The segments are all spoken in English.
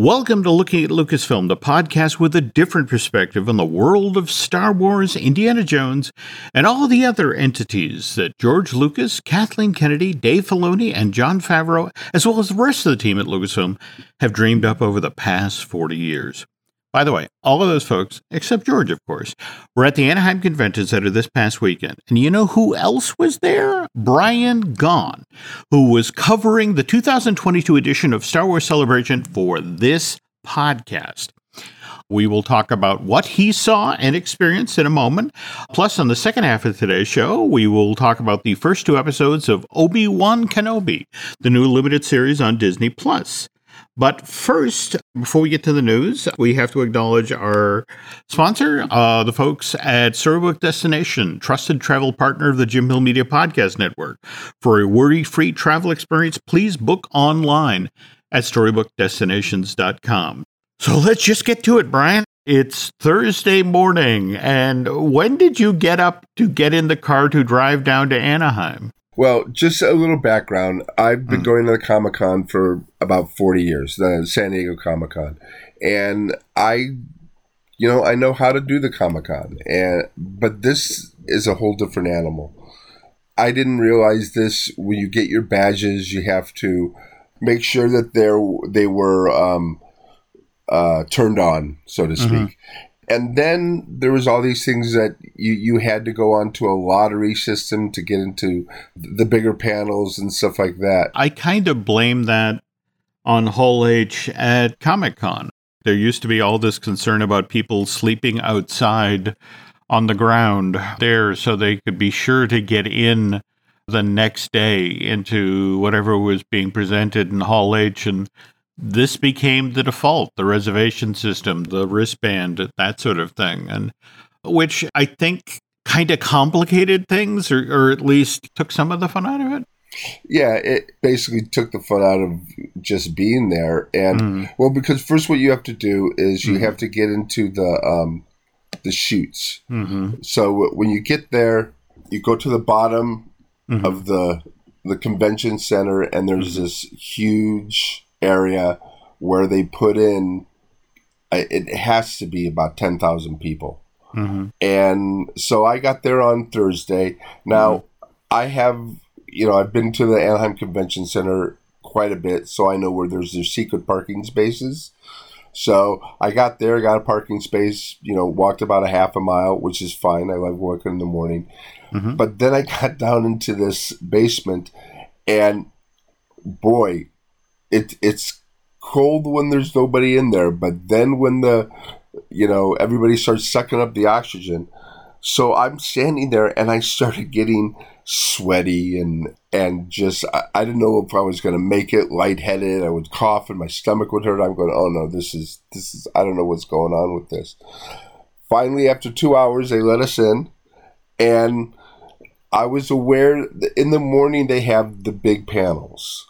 Welcome to Looking at Lucasfilm, the podcast with a different perspective on the world of Star Wars, Indiana Jones, and all the other entities that George Lucas, Kathleen Kennedy, Dave Filoni, and Jon Favreau, as well as the rest of the team at Lucasfilm, have dreamed up over the past 40 years. By the way, all of those folks, except George, of course, were at the Anaheim Convention Center this past weekend. And you know who else was there? Brian Gaughan, who was covering the 2022 edition of Star Wars Celebration for this podcast. We will talk about what he saw and experienced in a moment. Plus, on the second half of today's show, we will talk about the first two episodes of Obi Wan Kenobi, the new limited series on Disney Plus. But first, before we get to the news, we have to acknowledge our sponsor, uh, the folks at Storybook Destination, trusted travel partner of the Jim Hill Media Podcast Network. For a worry free travel experience, please book online at storybookdestinations.com. So let's just get to it, Brian. It's Thursday morning. And when did you get up to get in the car to drive down to Anaheim? Well, just a little background. I've been mm. going to the Comic Con for about 40 years, the San Diego Comic Con. And I, you know, I know how to do the Comic Con. And, but this is a whole different animal. I didn't realize this. When you get your badges, you have to make sure that they're, they were um, uh, turned on, so to mm-hmm. speak. Mm-hmm and then there was all these things that you, you had to go onto a lottery system to get into the bigger panels and stuff like that. I kind of blame that on Hall H at Comic Con. There used to be all this concern about people sleeping outside on the ground there so they could be sure to get in the next day into whatever was being presented in Hall H. And this became the default, the reservation system, the wristband, that sort of thing. And which I think kind of complicated things or, or at least took some of the fun out of it. Yeah, it basically took the fun out of just being there. And mm. well, because first what you have to do is you mm. have to get into the um, the chutes. Mm-hmm. So when you get there, you go to the bottom mm-hmm. of the the convention center, and there's mm-hmm. this huge area where they put in it has to be about 10,000 people. Mm-hmm. And so I got there on Thursday. Now, mm-hmm. I have, you know, I've been to the Anaheim Convention Center quite a bit, so I know where there's their secret parking spaces. So I got there, got a parking space, you know, walked about a half a mile, which is fine. I love walking in the morning. Mm-hmm. But then I got down into this basement, and boy, it it's cold when there's nobody in there, but then when the you know everybody starts sucking up the oxygen, so I'm standing there and I started getting sweaty and and just I, I didn't know if I was going to make it lightheaded. I would cough and my stomach would hurt. I'm going, oh no, this is this is I don't know what's going on with this. Finally, after two hours, they let us in, and I was aware in the morning they have the big panels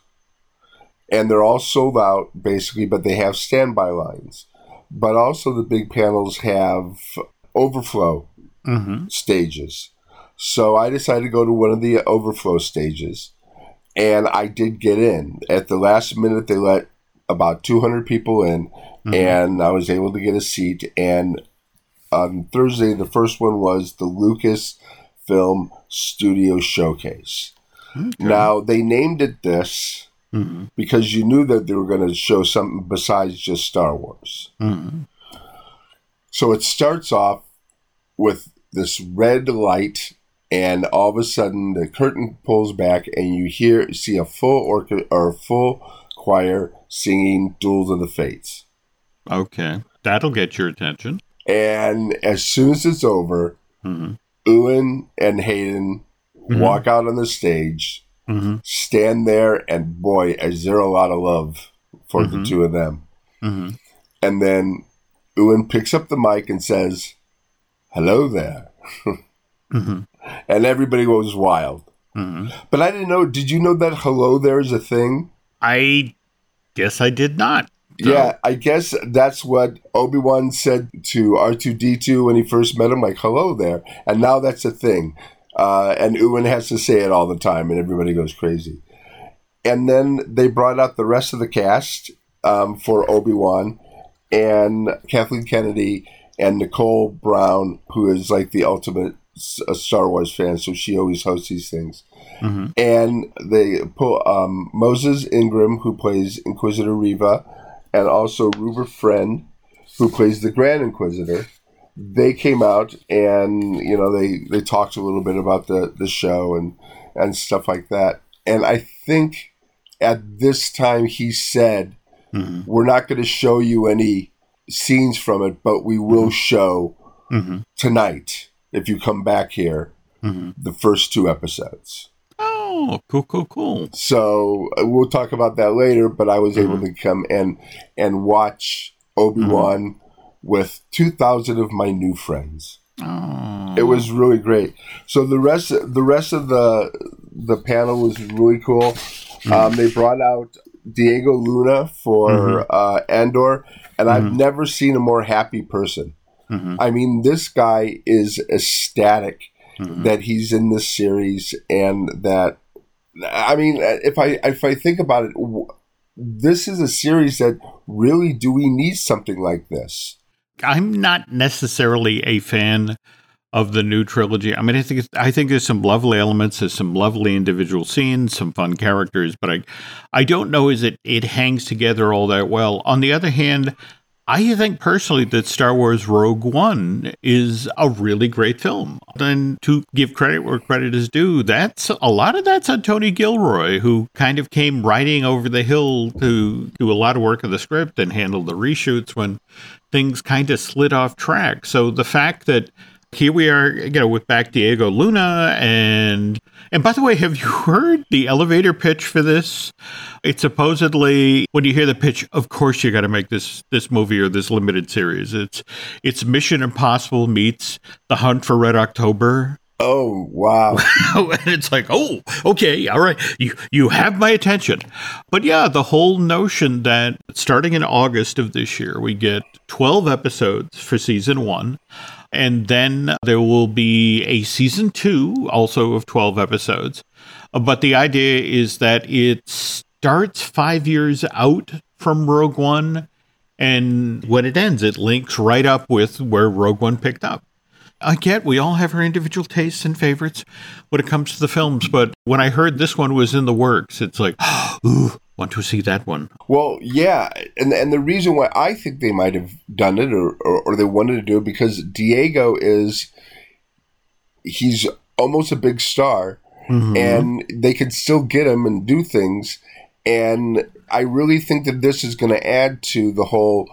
and they're all sold out basically, but they have standby lines. But also, the big panels have overflow mm-hmm. stages. So I decided to go to one of the overflow stages, and I did get in. At the last minute, they let about 200 people in, mm-hmm. and I was able to get a seat. And on Thursday, the first one was the Lucas Film Studio Showcase. Okay. Now, they named it this mm-hmm. because you knew that they were going to show something besides just Star Wars. Mm-hmm. So it starts off with this red light, and all of a sudden the curtain pulls back, and you hear see a full orchestra or a full choir singing "Duels of the Fates." Okay, that'll get your attention. And as soon as it's over, mm-hmm. Ewan and Hayden mm-hmm. walk out on the stage mm-hmm. stand there, and boy, is there a lot of love for mm-hmm. the two of them. Mm-hmm. And then Ewan picks up the mic and says, "Hello there," mm-hmm. and everybody goes wild. Mm-hmm. But I didn't know. Did you know that "Hello there" is a thing? I guess I did not. So. Yeah, I guess that's what Obi Wan said to R two D two when he first met him, like "Hello there," and now that's a thing. Uh, and Ewan has to say it all the time, and everybody goes crazy. And then they brought out the rest of the cast, um, for Obi Wan, and Kathleen Kennedy and Nicole Brown, who is like the ultimate Star Wars fan, so she always hosts these things. Mm-hmm. And they pull um, Moses Ingram, who plays Inquisitor Reva, and also Rupert Friend, who plays the Grand Inquisitor. They came out and you know they they talked a little bit about the the show and and stuff like that. And I think at this time he said, mm-hmm. "We're not going to show you any scenes from it, but we will mm-hmm. show mm-hmm. tonight if you come back here mm-hmm. the first two episodes." Oh, cool, cool, cool. So uh, we'll talk about that later. But I was mm-hmm. able to come and and watch Obi Wan mm-hmm. With two thousand of my new friends. Oh. It was really great. So the rest the rest of the the panel was really cool. Mm-hmm. Um, they brought out Diego Luna for mm-hmm. uh, Andor, and I've mm-hmm. never seen a more happy person. Mm-hmm. I mean, this guy is ecstatic mm-hmm. that he's in this series and that I mean, if I if I think about it, this is a series that really do we need something like this? I'm not necessarily a fan of the new trilogy. I mean, I think I think there's some lovely elements, there's some lovely individual scenes, some fun characters, but I I don't know is it it hangs together all that well. On the other hand, I think personally that Star Wars Rogue One is a really great film. And to give credit where credit is due, that's a lot of that's on Tony Gilroy, who kind of came riding over the hill to do a lot of work of the script and handle the reshoots when things kind of slid off track. So the fact that here we are, you know, with back Diego Luna and and by the way, have you heard the elevator pitch for this? It's supposedly when you hear the pitch, of course you got to make this this movie or this limited series. It's it's Mission Impossible meets The Hunt for Red October. Oh wow! and it's like, oh, okay, all right, you you have my attention. But yeah, the whole notion that starting in August of this year, we get twelve episodes for season one. And then there will be a season two, also of 12 episodes. But the idea is that it starts five years out from Rogue One. And when it ends, it links right up with where Rogue One picked up. I get we all have our individual tastes and favorites when it comes to the films, but when I heard this one was in the works, it's like, ooh, want to see that one. Well, yeah, and and the reason why I think they might have done it or, or, or they wanted to do it because Diego is he's almost a big star, mm-hmm. and they could still get him and do things, and I really think that this is going to add to the whole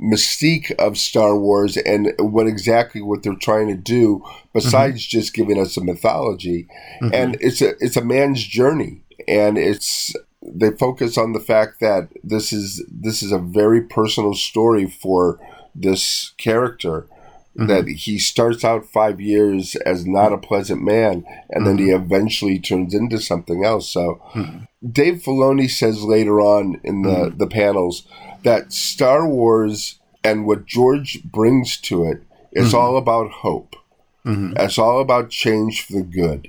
mystique of Star Wars and what exactly what they're trying to do besides mm-hmm. just giving us a mythology mm-hmm. and it's a it's a man's journey and it's they focus on the fact that this is this is a very personal story for this character mm-hmm. that he starts out five years as not a pleasant man and mm-hmm. then he mm-hmm. eventually turns into something else so mm-hmm. dave filoni says later on in the, mm-hmm. the panels that star wars and what george brings to it is mm-hmm. all about hope it's all about change for the good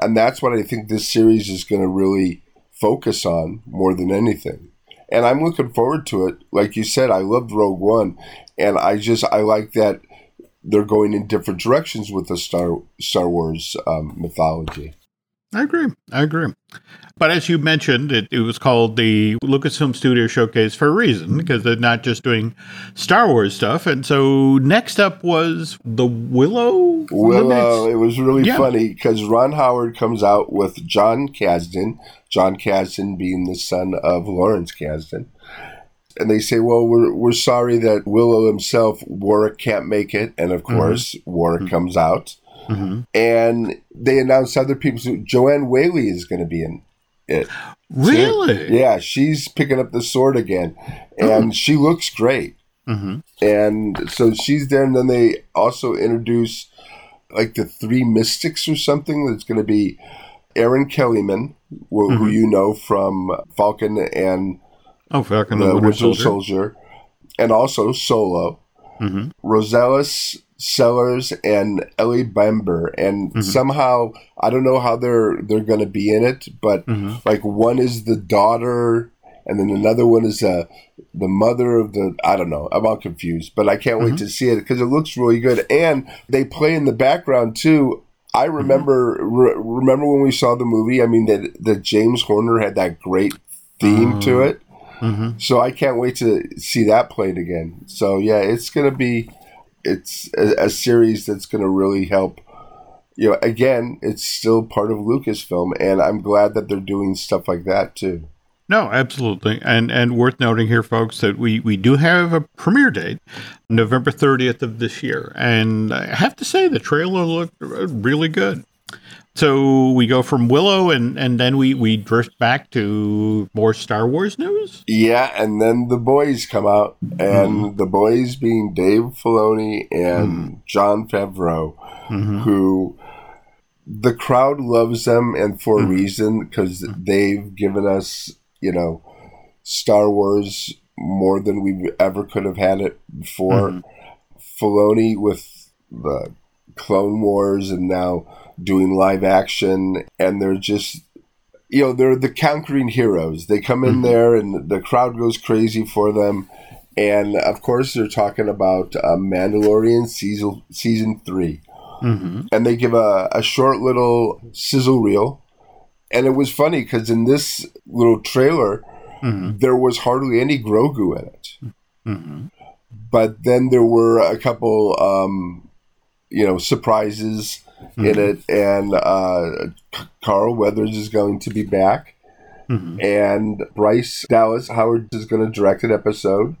and that's what i think this series is going to really focus on more than anything. And I'm looking forward to it. Like you said, I loved Rogue One, and I just I like that they're going in different directions with the Star Star Wars um, mythology. I agree. I agree. But as you mentioned, it, it, was called the Lucasfilm Studio Showcase for a reason because they're not just doing Star Wars stuff. And so next up was the Willow. Willow. It was really yeah. funny because Ron Howard comes out with Jon Kasdan, Jon Kasdan being the son of Lawrence Kasdan. And they say, well, we're, we're sorry that Willow himself, Warwick, can't make it. And of mm-hmm. course, mm-hmm. Warwick mm-hmm. comes out. Mm-hmm. And they announced other people. So Joanne Whalley is going to be in it. Really? So, yeah, she's picking up the sword again, and mm. she looks great. Mm-hmm. And so she's there, and then they also introduce like the three mystics or something. That's going to be Erin Kellyman, who, mm-hmm. who, you know from Falcon and oh, Falcon the Winter Soldier. Soldier. and also Solo. Mm-hmm. Rosalis Sellers and Ellie Bamber, and mm-hmm. somehow I don't know how they're they're going to be in it, but mm-hmm. like one is the daughter and then another one is uh, the mother of the. I don't know. I'm all confused, but I can't mm-hmm. wait to see it because it looks really good, and they play in the background too. I mm-hmm. remember re- remember when we saw the movie. I mean that that James Horner had that great theme to it. Mm-hmm. So I can't wait to see that played again. So yeah, it's gonna be it's a, a series that's gonna really help you know, again, it's still part of Lucasfilm, and I'm glad that they're doing stuff like that too. No, absolutely, and and worth noting here, folks, that we we do have a premiere date, November 30th of this year, and I have to say the trailer looked really good. So we go from Willow, and and then we we drift back to more Star Wars news. Yeah, and then the boys come out, and mm. the boys being Dave Filoni and mm. Jon Favreau, mm-hmm. who the crowd loves them and for mm-hmm. a reason because they've given us you know star wars more than we ever could have had it before mm-hmm. Filoni with the clone wars and now doing live action and they're just you know they're the conquering heroes they come in mm-hmm. there and the crowd goes crazy for them and of course they're talking about uh, mandalorian season season 3 mm-hmm. and they give a, a short little sizzle reel. And it was funny because in this little trailer, mm-hmm. there was hardly any Grogu in it. Mm-hmm. But then there were a couple, um, you know, surprises in mm-hmm. it. And uh, Carl Weathers is going to be back. Mm-hmm. And Bryce Dallas Howard is going to direct an episode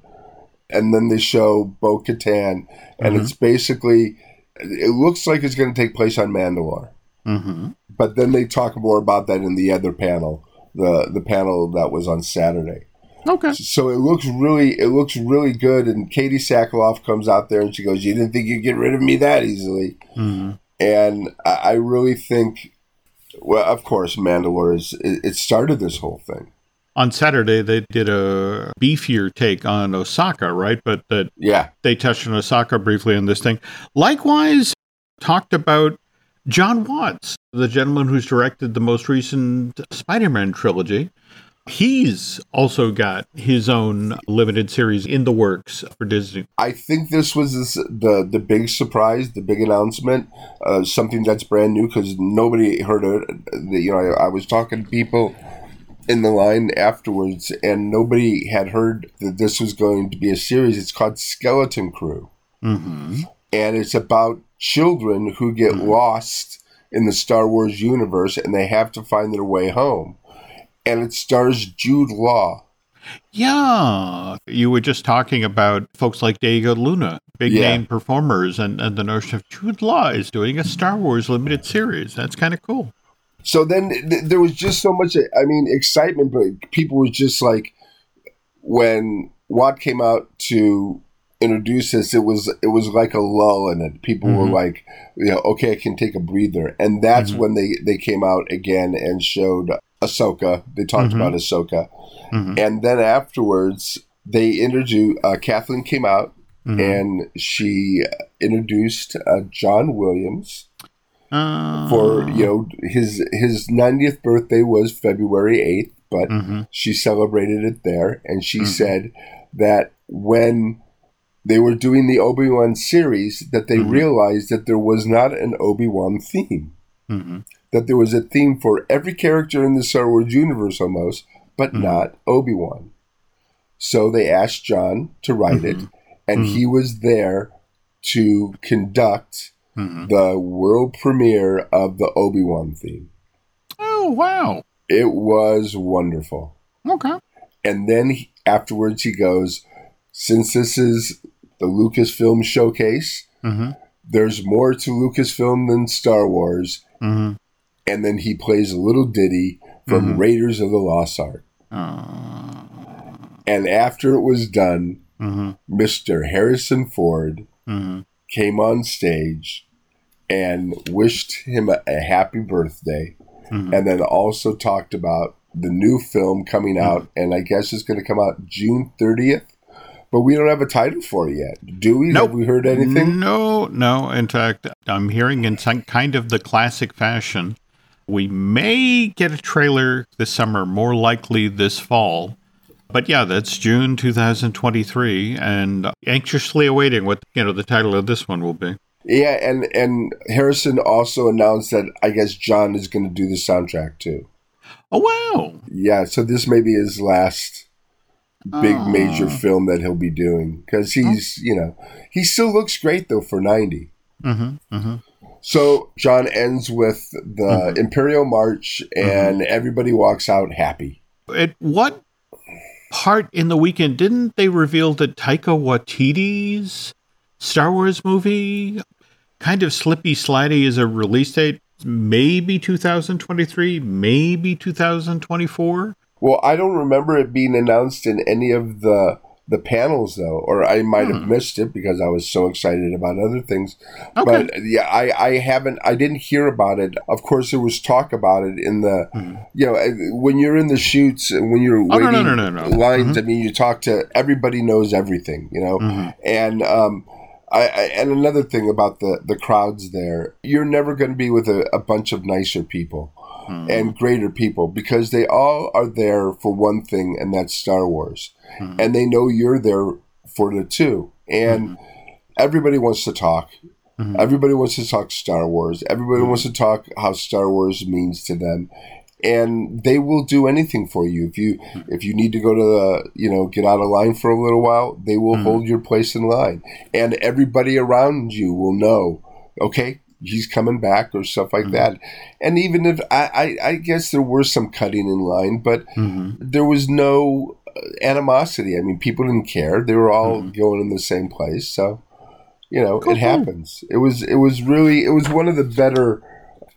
and then they show Bo Katan, and mm-hmm. it's basically it looks like it's going to take place on Mandalore. Mm-hmm. But then they talk more about that in the other panel, the the panel that was on Saturday. Okay. So it looks really it looks really good, and Katee Sackhoff comes out there and she goes, "You didn't think you'd get rid of me that easily," mm-hmm. And I, I really think. Well, of course, Mandalore is it started this whole thing on Saturday they did a beefier take on Ahsoka, right? But that yeah, they touched on Ahsoka briefly in this thing. Likewise, talked about Jon Watts, the gentleman who's directed the most recent Spider-Man trilogy. He's also got his own limited series in the works for Disney. I think this was this, the the big surprise, the big announcement, uh, something that's brand new because nobody heard it. You know, I, I was talking to people in the line afterwards, and nobody had heard that this was going to be a series. It's called Skeleton Crew, mm-hmm. and it's about children who get mm-hmm. lost in the Star Wars universe, and they have to find their way home. And it stars Jude Law. Yeah, you were just talking about folks like Diego Luna, big yeah. name performers, and, and the notion of Jude Law is doing a Star Wars limited series. That's kind of cool. So then th- there was just so much, I mean, excitement, but people were just like, when Watt came out to introduce us, it was it was like a lull in it. People mm-hmm. were like, you know, okay, I can take a breather, and that's mm-hmm. when they they came out again and showed Ahsoka. They talked mm-hmm. about Ahsoka, mm-hmm. and then afterwards they introduced uh, Kathleen came out mm-hmm. and she introduced uh, John Williams uh, for you know his his 90th birthday was February 8th, but mm-hmm. she celebrated it there, and she mm-hmm. said that when they were doing the Obi Wan series, that they mm-hmm. realized that there was not an Obi Wan theme, mm-hmm. That there was a theme for every character in the Star Wars universe almost, but mm-hmm. not Obi Wan. So they asked John to write it, mm-hmm. and he was there to conduct mm-hmm. the world premiere of the Obi Wan theme. Oh, wow. It was wonderful. Okay. And then he, afterwards, he goes, Since this is the Lucasfilm showcase, mm-hmm. there's more to Lucasfilm than Star Wars. Mm-hmm. And then he plays a little ditty from mm-hmm. Raiders of the Lost Ark. Uh... And after it was done, Mr. Mm-hmm. Harrison Ford mm-hmm. came on stage and wished him a, a happy birthday, mm-hmm. and then also talked about the new film coming out, mm-hmm. and I guess it's going to come out June 30th. But we don't have a title for it yet, do we? Nope. Have we heard anything? No, no. In fact, I'm hearing in some kind of the classic fashion, we may get a trailer this summer, more likely this fall. But yeah, that's June 2023, and anxiously awaiting what you know the title of this one will be. Yeah, and and Harrison also announced that I guess John is going to do the soundtrack too. Oh wow! Yeah, so this may be his last big major film that he'll be doing because he's you know he still looks great though for 90 mm-hmm, mm-hmm. So John ends with the mm-hmm. Imperial March, and mm-hmm. everybody walks out happy. At what part in the weekend didn't they reveal that Taika Waititi's Star Wars movie kind of slippy slidey is a release date maybe 2023 maybe 2024 well i don't remember it being announced in any of the the panels though or i might hmm. have missed it because i was so excited about other things okay. but yeah i i haven't i didn't hear about it of course there was talk about it in the hmm. you know when you're in the chutes and when you're oh, waiting no, no, no, lines mm-hmm. i mean you talk to everybody knows everything you know mm-hmm. and um I, I, and another thing about the, the crowds there, you're never going to be with a, a bunch of nicer people mm. and greater people because they all are there for one thing, and that's Star Wars. Mm. And they know you're there for the two. And mm. everybody wants to talk. Mm-hmm. Everybody wants to talk Star Wars. Everybody mm-hmm. wants to talk how Star Wars means to them and they will do anything for you if you if you need to go to the you know get out of line for a little while they will mm-hmm. hold your place in line and everybody around you will know okay he's coming back or stuff like mm-hmm. that and even if I, I, I guess there were some cutting in line but mm-hmm. there was no uh, animosity i mean people didn't care they were all mm-hmm. going in the same place so you know cool. it happens it was it was really it was one of the better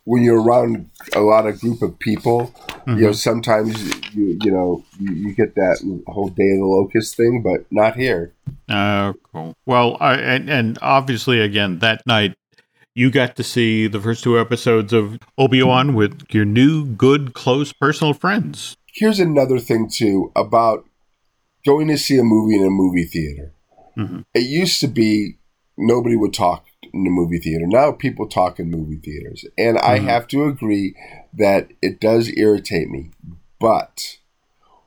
when you're around a lot of group of people, you know, mm-hmm. sometimes you you know you, you, get that whole day of the locust thing, but not here. Oh, cool. Well, I, and and obviously, again, that night you got to see the first two episodes of Obi Wan with your new good, close, personal friends. Here's another thing too about going to see a movie in a movie theater. Mm-hmm. It used to be nobody would talk in the movie theater. Now people talk in movie theaters. And mm-hmm. I have to agree that it does irritate me. But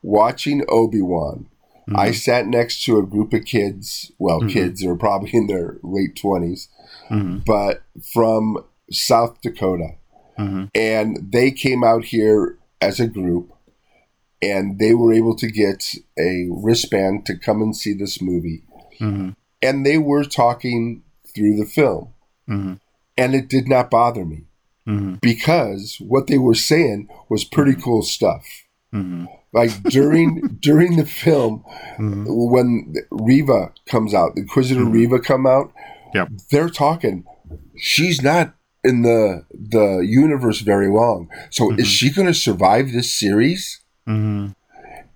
watching Obi Wan, mm-hmm. I sat next to a group of kids, well, mm-hmm. kids are probably in their late 20s, mm-hmm. but from South Dakota. Mm-hmm. And they came out here as a group and they were able to get a wristband to come and see this movie. Mm-hmm. And they were talking through the film. Mm-hmm. And it did not bother me mm-hmm. because what they were saying was pretty mm-hmm. cool stuff. Mm-hmm. Like during during the film, mm-hmm. when Reva comes out, the Inquisitor Reva come out, yep. they're talking. She's not in the the universe very long. So mm-hmm. is she going to survive this series? Mm-hmm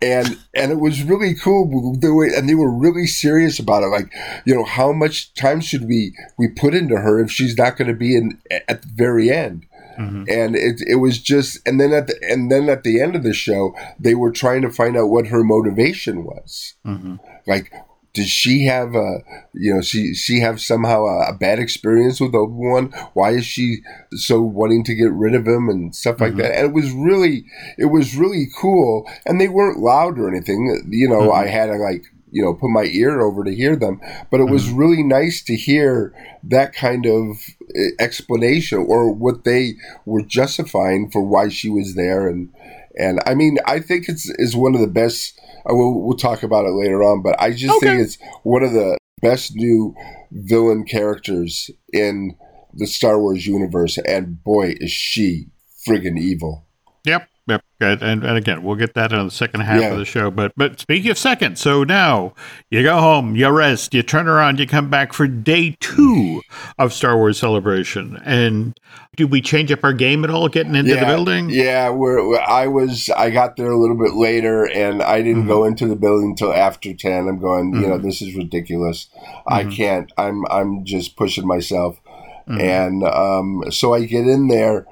and and it was really cool the way and they were really serious about it like you know how much time should we we put into her if she's not going to be in at the very end mm-hmm. and it, it was just and then at the and then at the end of the show they were trying to find out what her motivation was mm-hmm. like did she have a you know she she have somehow a, a bad experience with Obi Wan? Why is she so wanting to get rid of him and stuff like mm-hmm. that? And it was really it was really cool, and they weren't loud or anything. You know, mm-hmm. I had to like you know put my ear over to hear them, but it mm-hmm. was really nice to hear that kind of eh, explanation or what they were justifying for why she was there and and I mean I think it's is one of the best We'll, we'll talk about it later on, but I just okay. think it's one of the best new villain characters in the Star Wars universe, and boy, is she friggin' evil. Yep. Yep. And, and again, we'll get that in the second half yeah. of the show. But but speaking of second, so now you go home, you rest, you turn around, you come back for day two of Star Wars Celebration. And did we change up our game at all getting into yeah, the building? Yeah, we're, I was I got there a little bit later, and I didn't mm-hmm. go into the building until after ten. I'm going, mm-hmm. you know, mm-hmm. this is ridiculous. Mm-hmm. I can't. I'm I'm just pushing myself, mm-hmm. and um, so I get in there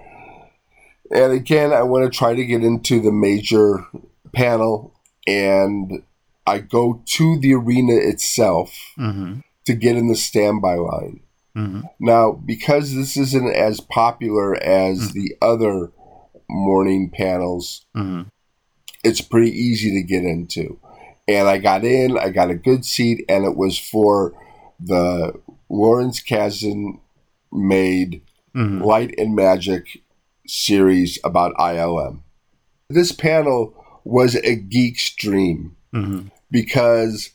and again, I want to try to get into the major panel, and I go to the arena itself mm-hmm. to get in the standby line. Mm-hmm. Now, because this isn't as popular as mm-hmm. the other morning panels, mm-hmm. it's pretty easy to get into. and I got in. I got a good seat, and it was for the Lawrence Kasdan made mm-hmm. Light and Magic series about ILM. This panel was a geek's dream mm-hmm. because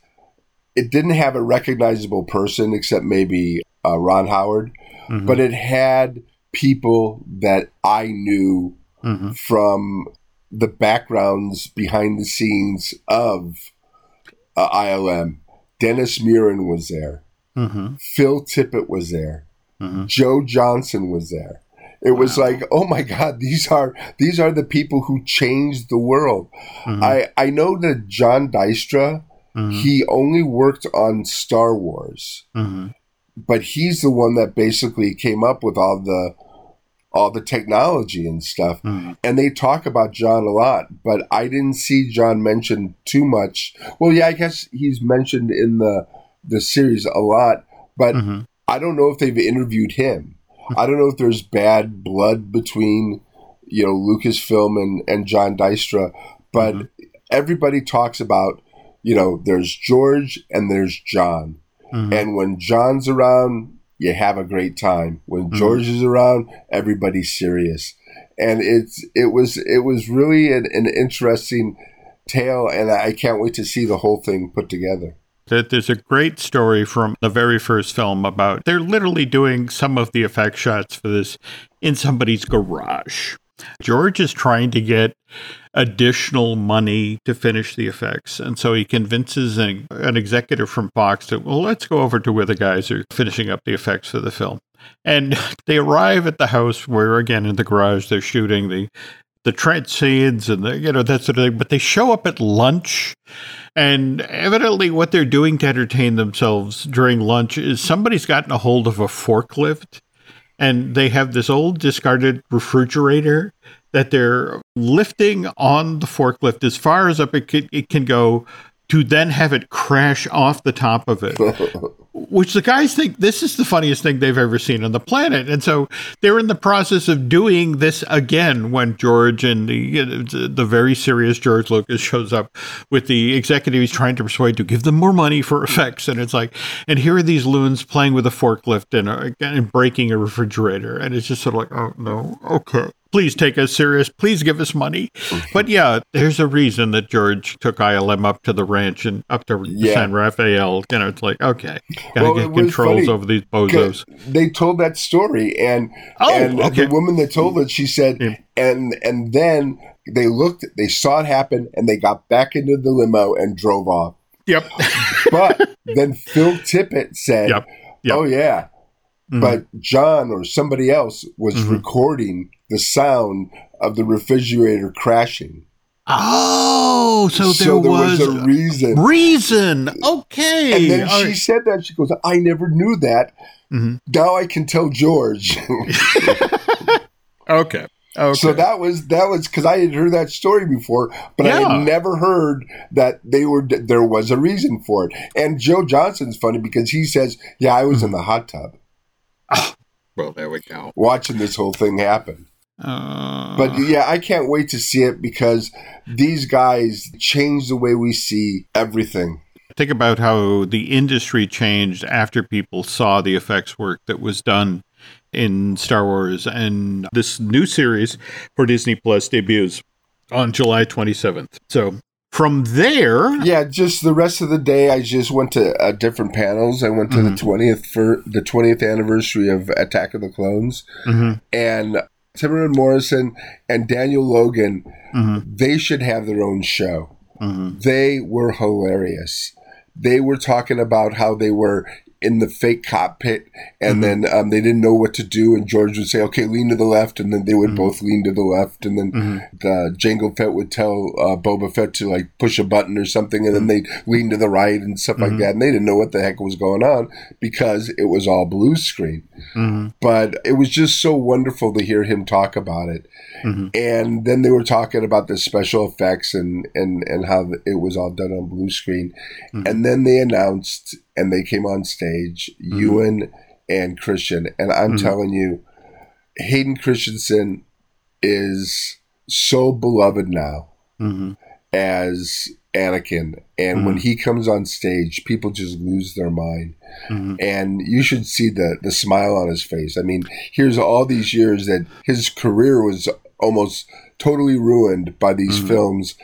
it didn't have a recognizable person except maybe uh, Ron Howard, mm-hmm. but it had people that I knew mm-hmm. from the backgrounds behind the scenes of uh, ILM. Dennis Muren was there. Mm-hmm. Phil Tippett was there. Mm-hmm. Joe Johnston was there. It wow. was like, oh my God, these are these are the people who changed the world. Mm-hmm. I I know that John Dykstra, mm-hmm. he only worked on Star Wars, mm-hmm. but he's the one that basically came up with all the all the technology and stuff. Mm-hmm. And they talk about John a lot, but I didn't see John mentioned too much. Well, yeah, I guess he's mentioned in the the series a lot, but mm-hmm. I don't know if they've interviewed him. I don't know if there's bad blood between, you know, Lucasfilm and, and John Dykstra, but mm-hmm. everybody talks about, you know, there's George and there's John. Mm-hmm. And when John's around, you have a great time. When mm-hmm. George is around, everybody's serious. And it's it was it was really an, an interesting tale and I can't wait to see the whole thing put together that there's a great story from the very first film about they're literally doing some of the effect shots for this in somebody's garage. George is trying to get additional money to finish the effects. And so he convinces an, an, executive from Fox to, well, let's go over to where the guys are finishing up the effects for the film. And they arrive at the house where, again, in the garage, they're shooting the the trance scenes and the, you know, that sort of thing. But they show up at lunch and evidently, what they're doing to entertain themselves during lunch is somebody's gotten a hold of a forklift and they have this old discarded refrigerator that they're lifting on the forklift as far as up it can, it can go to then have it crash off the top of it. which the guys think this is the funniest thing they've ever seen on the planet. And so they're in the process of doing this again when George and the the very serious George Lucas shows up with the executive he's trying to persuade to give them more money for effects. And it's like, and here are these loons playing with a forklift and, uh, and breaking a refrigerator. And it's just sort of like, oh no, okay please take us serious. Please give us money. But yeah, there's a reason that George took ILM up to the ranch and up to yeah. San Rafael. You know, it's like, okay, gotta well, get controls over these bozos. They told that story, and oh, and okay. the woman that told it, she said, yeah. and and then they looked, they saw it happen, and they got back into the limo and drove off. Yep. but then Phil Tippett said, yep. Yep. "Oh yeah." Mm-hmm. But John or somebody else was mm-hmm. recording the sound of the refrigerator crashing. Oh, so there, so there was, was, a reason. Reason. Okay. And then All she right. said that. She goes, I never knew that. Mm-hmm. Now I can tell George. okay. Okay. So that was that was because I had heard that story before, but yeah. I had never heard that they were there was a reason for it. And Joe Johnston's funny because he says, "Yeah, I was mm-hmm. in the hot tub." Well, there we go. Watching this whole thing happen. Uh, but yeah, I can't wait to see it because these guys change the way we see everything. Think about how the industry changed after people saw the effects work that was done in Star Wars. And this new series for Disney Plus debuts on July 27th. So from there, yeah, just the rest of the day, I just went to uh, different panels. I went to mm-hmm. the twentieth for the twentieth anniversary of Attack of the Clones, mm-hmm. and Temuera Morrison and Daniel Logan, mm-hmm. they should have their own show. Mm-hmm. They were hilarious. They were talking about how they were in the fake cockpit, and mm-hmm. then um, they didn't know what to do. And George would say, "Okay, lean to the left," and then they would mm-hmm. both lean to the left. And then mm-hmm. the Jango Fett would tell uh, Boba Fett to like push a button or something, and then mm-hmm. they'd lean to the right and stuff like mm-hmm. that. And they didn't know what the heck was going on because it was all blue screen. Mm-hmm. But it was just so wonderful to hear him talk about it. And then they were talking about the special effects and and and how it was all done on blue screen. And then they announced and they came on stage, mm-hmm. Ewan and Christian. And I'm mm-hmm. telling you, Hayden Christensen is so beloved now mm-hmm. as Anakin. And mm-hmm. when he comes on stage, people just lose their mind. Mm-hmm. And you should see the, the smile on his face. I mean, here's all these years that his career was almost totally ruined by these mm-hmm. films.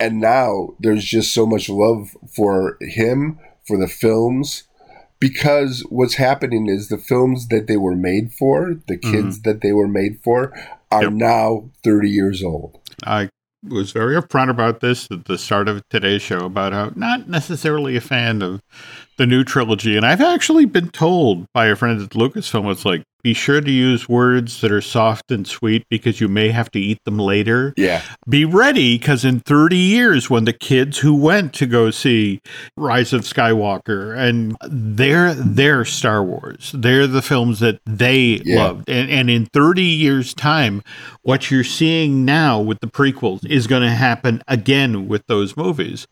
And now there's just so much love for him, for the films, because what's happening is the films that they were made for, the kids mm-hmm. that they were made for, are yep. now 30 years old. I was very upfront about this at the start of today's show about how not necessarily a fan of the new trilogy. And I've actually been told by a friend at Lucasfilm, it's like, be sure to use words that are soft and sweet because you may have to eat them later. Yeah. Be ready because in 30 years, when the kids who went to go see Rise of Skywalker and they're, they're Star Wars, they're the films that they yeah. loved. And, and in 30 years' time, what you're seeing now with the prequels is going to happen again with those movies.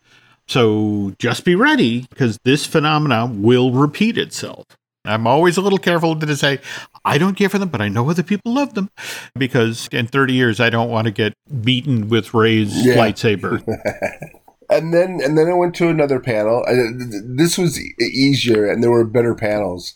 So just be ready because this phenomena will repeat itself. I'm always a little careful to say, I don't care for them, but I know other people love them because in 30 years, I don't want to get beaten with Rey's yeah. lightsaber. and then, and then I went to another panel. This was easier, and there were better panels.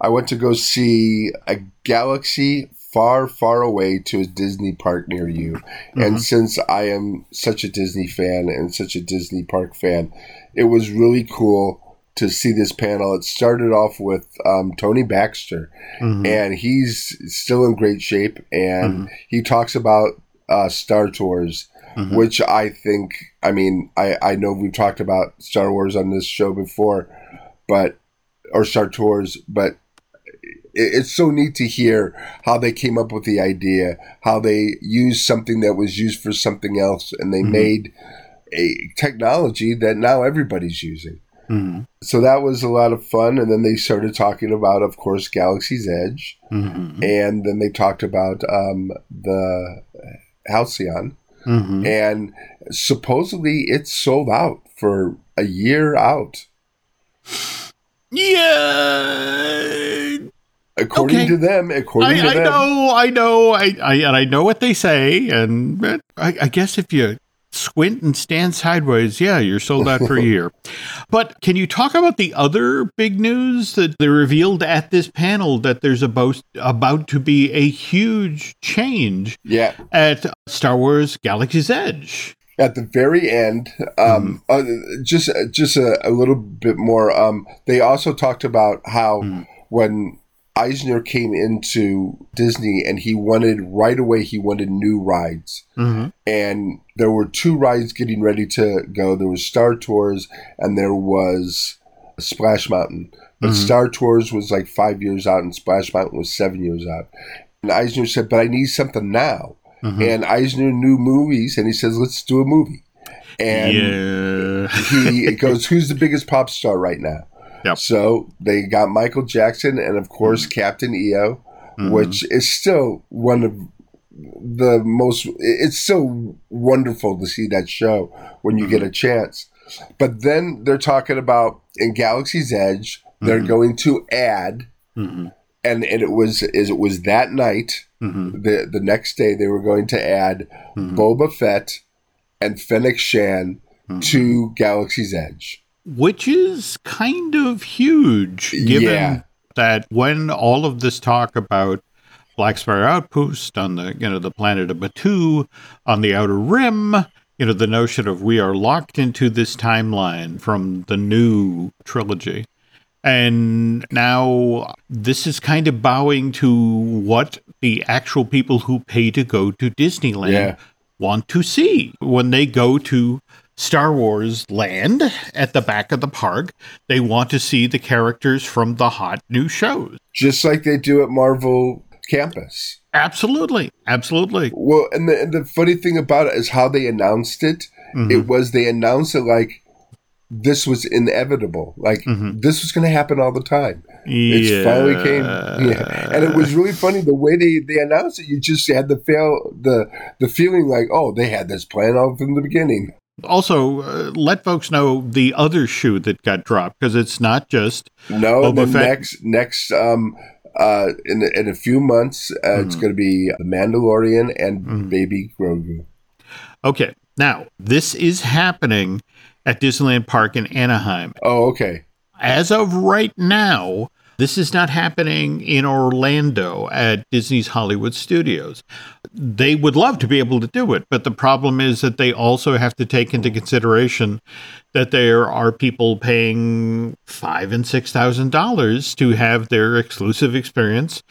I went to go see a galaxy far, far away to a Disney park near you. Mm-hmm. And since I am such a Disney fan and such a Disney park fan, it was really cool to see this panel. It started off with um, Tony Baxter, mm-hmm. and he's still in great shape. And mm-hmm. he talks about uh, Star Tours. Mm-hmm. Which I think, I mean, I, I know we've talked about Star Wars on this show before, but, or Star Tours, but it's so neat to hear how they came up with the idea, how they used something that was used for something else, and they mm-hmm. made a technology that now everybody's using. Mm-hmm. So that was a lot of fun. And then they started talking about, of course, Galaxy's Edge. Mm-hmm. And then they talked about um, the Halcyon. Mm-hmm. And supposedly it's sold out for a year out. Yeah according okay. to them, according I, to I them. know, I know, I, I, and I know what they say, and I, I guess if you squint and stand sideways, yeah, you're sold out for a year. But can you talk about the other big news that they revealed at this panel that there's about about to be a huge change yeah. at Star Wars Galaxy's Edge? At the very end, um, mm. uh, just just a, a, little bit more. Um, they also talked about how mm. when Eisner came into Disney and he wanted right away he wanted new rides. Mm-hmm. And there were two rides getting ready to go. There was Star Tours and there was Splash Mountain. But mm-hmm. Star Tours was like five years out and Splash Mountain was seven years out. And Eisner said, But I need something now. Mm-hmm. And Eisner knew movies and he says, Let's do a movie. And yeah. he goes, Who's the biggest pop star right now? Yep. So they got Michael Jackson and of course mm-hmm. Captain EO, mm-hmm. which is still one of the most. It's so wonderful to see that show when you mm-hmm. get a chance. But then they're talking about in Galaxy's Edge, they're mm-hmm. going to add, mm-hmm. and and it was is it was that night. Mm-hmm. The the next day they were going to add Boba Fett and Fennec Shand to Galaxy's Edge which is kind of huge given yeah. that when all of this talk about Black Spire Outpost on the you know the planet of Batuu on the outer rim, you know the notion of we are locked into this timeline from the new trilogy. And now this is kind of bowing to what the actual people who pay to go to Disneyland yeah. want to see when they go to Star Wars land at the back of the park. They want to see the characters from the hot new shows. Just like they do at Marvel Campus. Absolutely. Absolutely. Well, and the, and the funny thing about it is how they announced it. Mm-hmm. It was they announced it like this was inevitable. Like mm-hmm. this was going to happen all the time. Yeah. It finally came. Yeah. And it was really funny the way they, they announced it. You just had the fail the the feeling like, oh, they had this plan all from the beginning. Also, uh, let folks know the other shoe that got dropped because it's not just no. Boba the Fett. next next um uh in in a few months uh, mm-hmm. it's going to be the Mandalorian and mm-hmm. Baby Grogu. Okay, now this is happening at Disneyland Park in Anaheim. Oh, okay. As of right now, this is not happening in Orlando at Disney's Hollywood Studios. They would love to be able to do it, but the problem is that they also have to take into consideration that there are people paying five and six thousand dollars to have their exclusive experience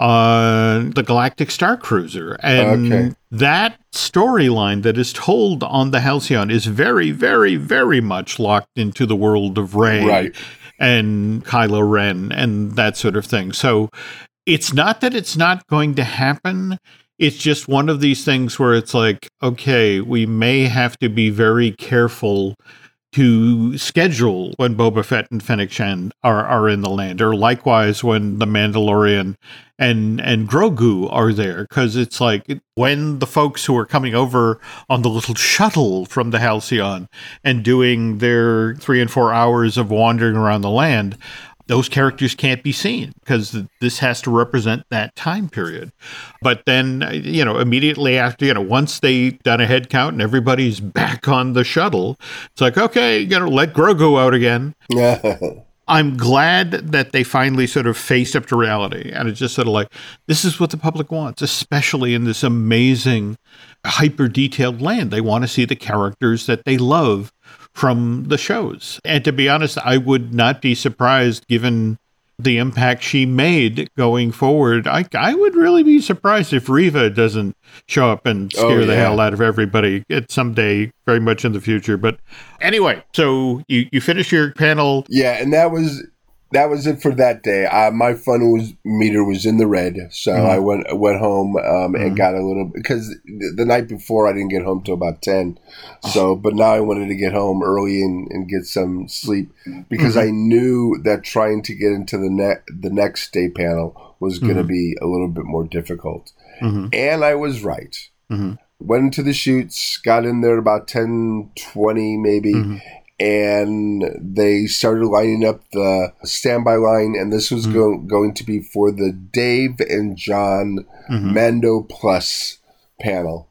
on the Galactic Star Cruiser, and okay. that storyline that is told on the Halcyon is very, very, very much locked into the world of Rey. Right and Kylo Ren and that sort of thing. So it's not that it's not going to happen. It's just one of these things where it's like, okay, we may have to be very careful to schedule when Boba Fett and Fennec Shand are, are in the land, or likewise when the Mandalorian and and Grogu are there, because it's like when the folks who are coming over on the little shuttle from the Halcyon and doing their three and four hours of wandering around the land those characters can't be seen because this has to represent that time period. But then, uh, you know, immediately after, you know, once they done a head count and everybody's back on the shuttle, it's like, okay, you know, let Grogu out again. I'm glad that they finally sort of faced up to reality. And it's just sort of like, this is what the public wants, especially in this amazing, hyper detailed land. They want to see the characters that they love from the shows. And to be honest, I would not be surprised given the impact she made going forward. I, I would really be surprised if Reva doesn't show up and oh, scare oh, yeah. the hell out of everybody at someday, very much in the future. But anyway, so you, you finish your panel. Yeah, and that was that was it for that day. Uh, my fun was meter was in the red, so mm-hmm. I went went home um, mm-hmm. and got a little because the, the, night before I didn't get home till about ten. So, oh. but now I wanted to get home early and, and get some sleep because mm-hmm. I knew that trying to get into the net the next day panel was going to mm-hmm. be a little bit more difficult, mm-hmm. and I was right. Mm-hmm. Went into the chutes, got in there about 10, 20 maybe, and they started lining up the standby line, and this was mm-hmm. go- going to be for the Dave and Jon mm-hmm. Mando Plus panel.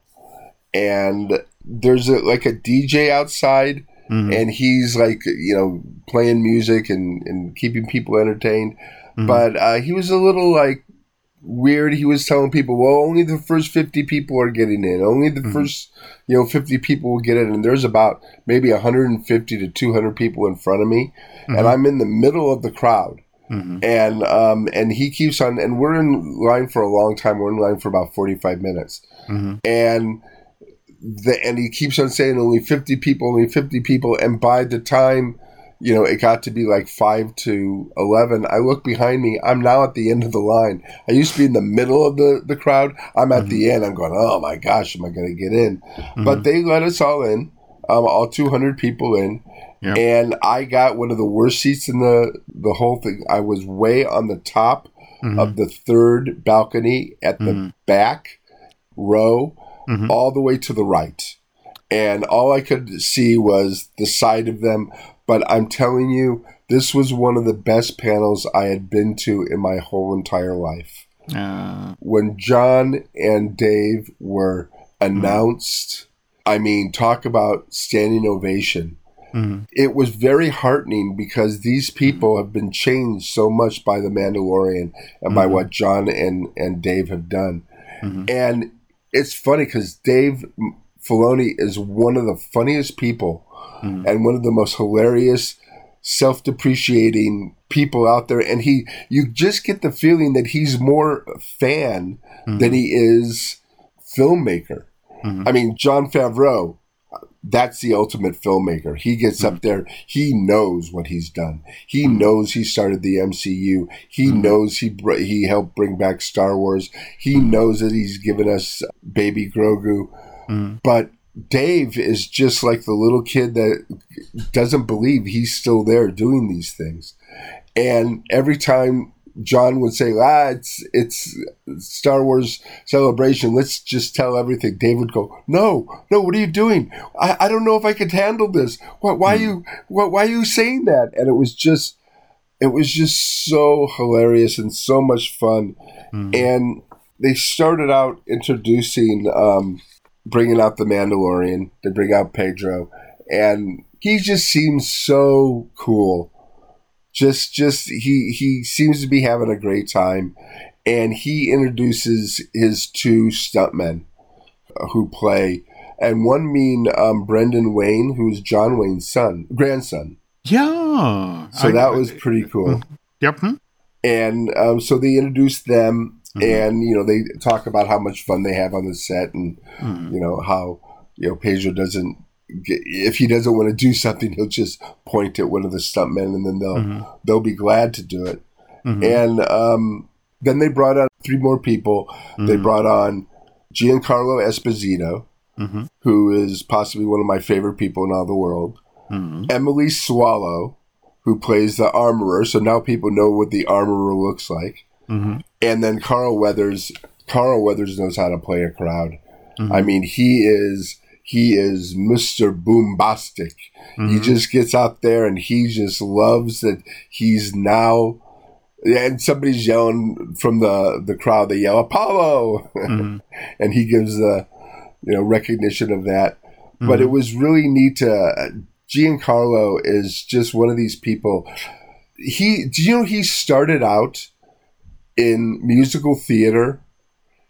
And there's a, like a DJ outside, mm-hmm. and he's like, you know, playing music and, and keeping people entertained. Mm-hmm. But uh, he was a little like weird. He was telling people, well, only the first 50 people are getting in. Only the mm-hmm. first, you know, 50 people will get in. And there's about maybe 150 to 200 people in front of me. Mm-hmm. And I'm in the middle of the crowd. Mm-hmm. And um, and he keeps on, and we're in line for a long time. We're in line for about 45 minutes. Mm-hmm. And the, and he keeps on saying only 50 people, only 50 people. And by the time you know, it got to be like five to eleven. I look behind me. I'm now at the end of the line. I used to be in the middle of the, the crowd. I'm at mm-hmm. the end. I'm going, oh my gosh, am I going to get in? Mm-hmm. But they let us all in, um, all 200 people in. And I got one of the worst seats in the the whole thing. I was way on the top mm-hmm. of the third balcony at the mm-hmm. back row, mm-hmm. all the way to the right and all I could see was the side of them but I'm telling you, this was one of the best panels I had been to in my whole entire life. Uh. When Jon and Dave were announced, mm. I mean, talk about standing ovation. Mm. It was very heartening because these people have been changed so much by The Mandalorian and mm by mm-hmm. what Jon and, and Dave have done. Mm-hmm. And it's funny because Dave Filoni is one of the funniest people mm. and one of the most hilarious, self depreciating people out there. And he, you just get the feeling that he's more fan mm. than he is filmmaker. Mm-hmm. I mean, Jon Favreau, that's the ultimate filmmaker. He gets mm-hmm. up there. He knows what he's done. He mm-hmm. knows he started the MCU. He mm-hmm. knows he he helped bring back Star Wars. He knows that he's given us Baby Grogu. Mm-hmm. But Dave is just like the little kid that doesn't believe he's still there doing these things. And every time Jon would say, "Ah, it's it's Star Wars celebration. Let's just tell everything." Dave would go, "No, no. What are you doing? I, I don't know if I could handle this. Why, why mm. you why, why are you saying that?" And it was just it was just so hilarious and so much fun. Mm. And they started out introducing um, bringing out the Mandalorian. They bring out Pedro, and he just seems so cool. Just just he he seems to be having a great time, and he introduces his two stuntmen uh, who play, and one mean um, Brendan Wayne, who's John Wayne's son, grandson. Yeah. So I, that was pretty cool. Yep. Hmm. And um, so they introduced them, mm-hmm. and you know they talk about how much fun they have on the set, and mm-hmm. you know how you know Pedro doesn't get, if he doesn't want to do something, he'll just point at one of the stuntmen, and then they'll mm-hmm. they'll be glad to do it. Mm-hmm. And um, then they brought on three more people. They brought on Giancarlo Esposito, mm-hmm. who is possibly one of my favorite people in all the world. Mm-hmm. Emily Swallow, who plays the armorer. So now people know what the armorer looks like. Mm-hmm. And then Carl Weathers. Carl Weathers knows how to play a crowd. Mm-hmm. I mean, he is he is Mr. Boombastic. Mm-hmm. He just gets out there and he just loves that he's now and somebody's yelling from the the crowd they yell Apollo mm-hmm. and he gives the you know recognition of that. But it mm-hmm. was really neat to Giancarlo is just one of these people. He, do you know he started out in musical theater?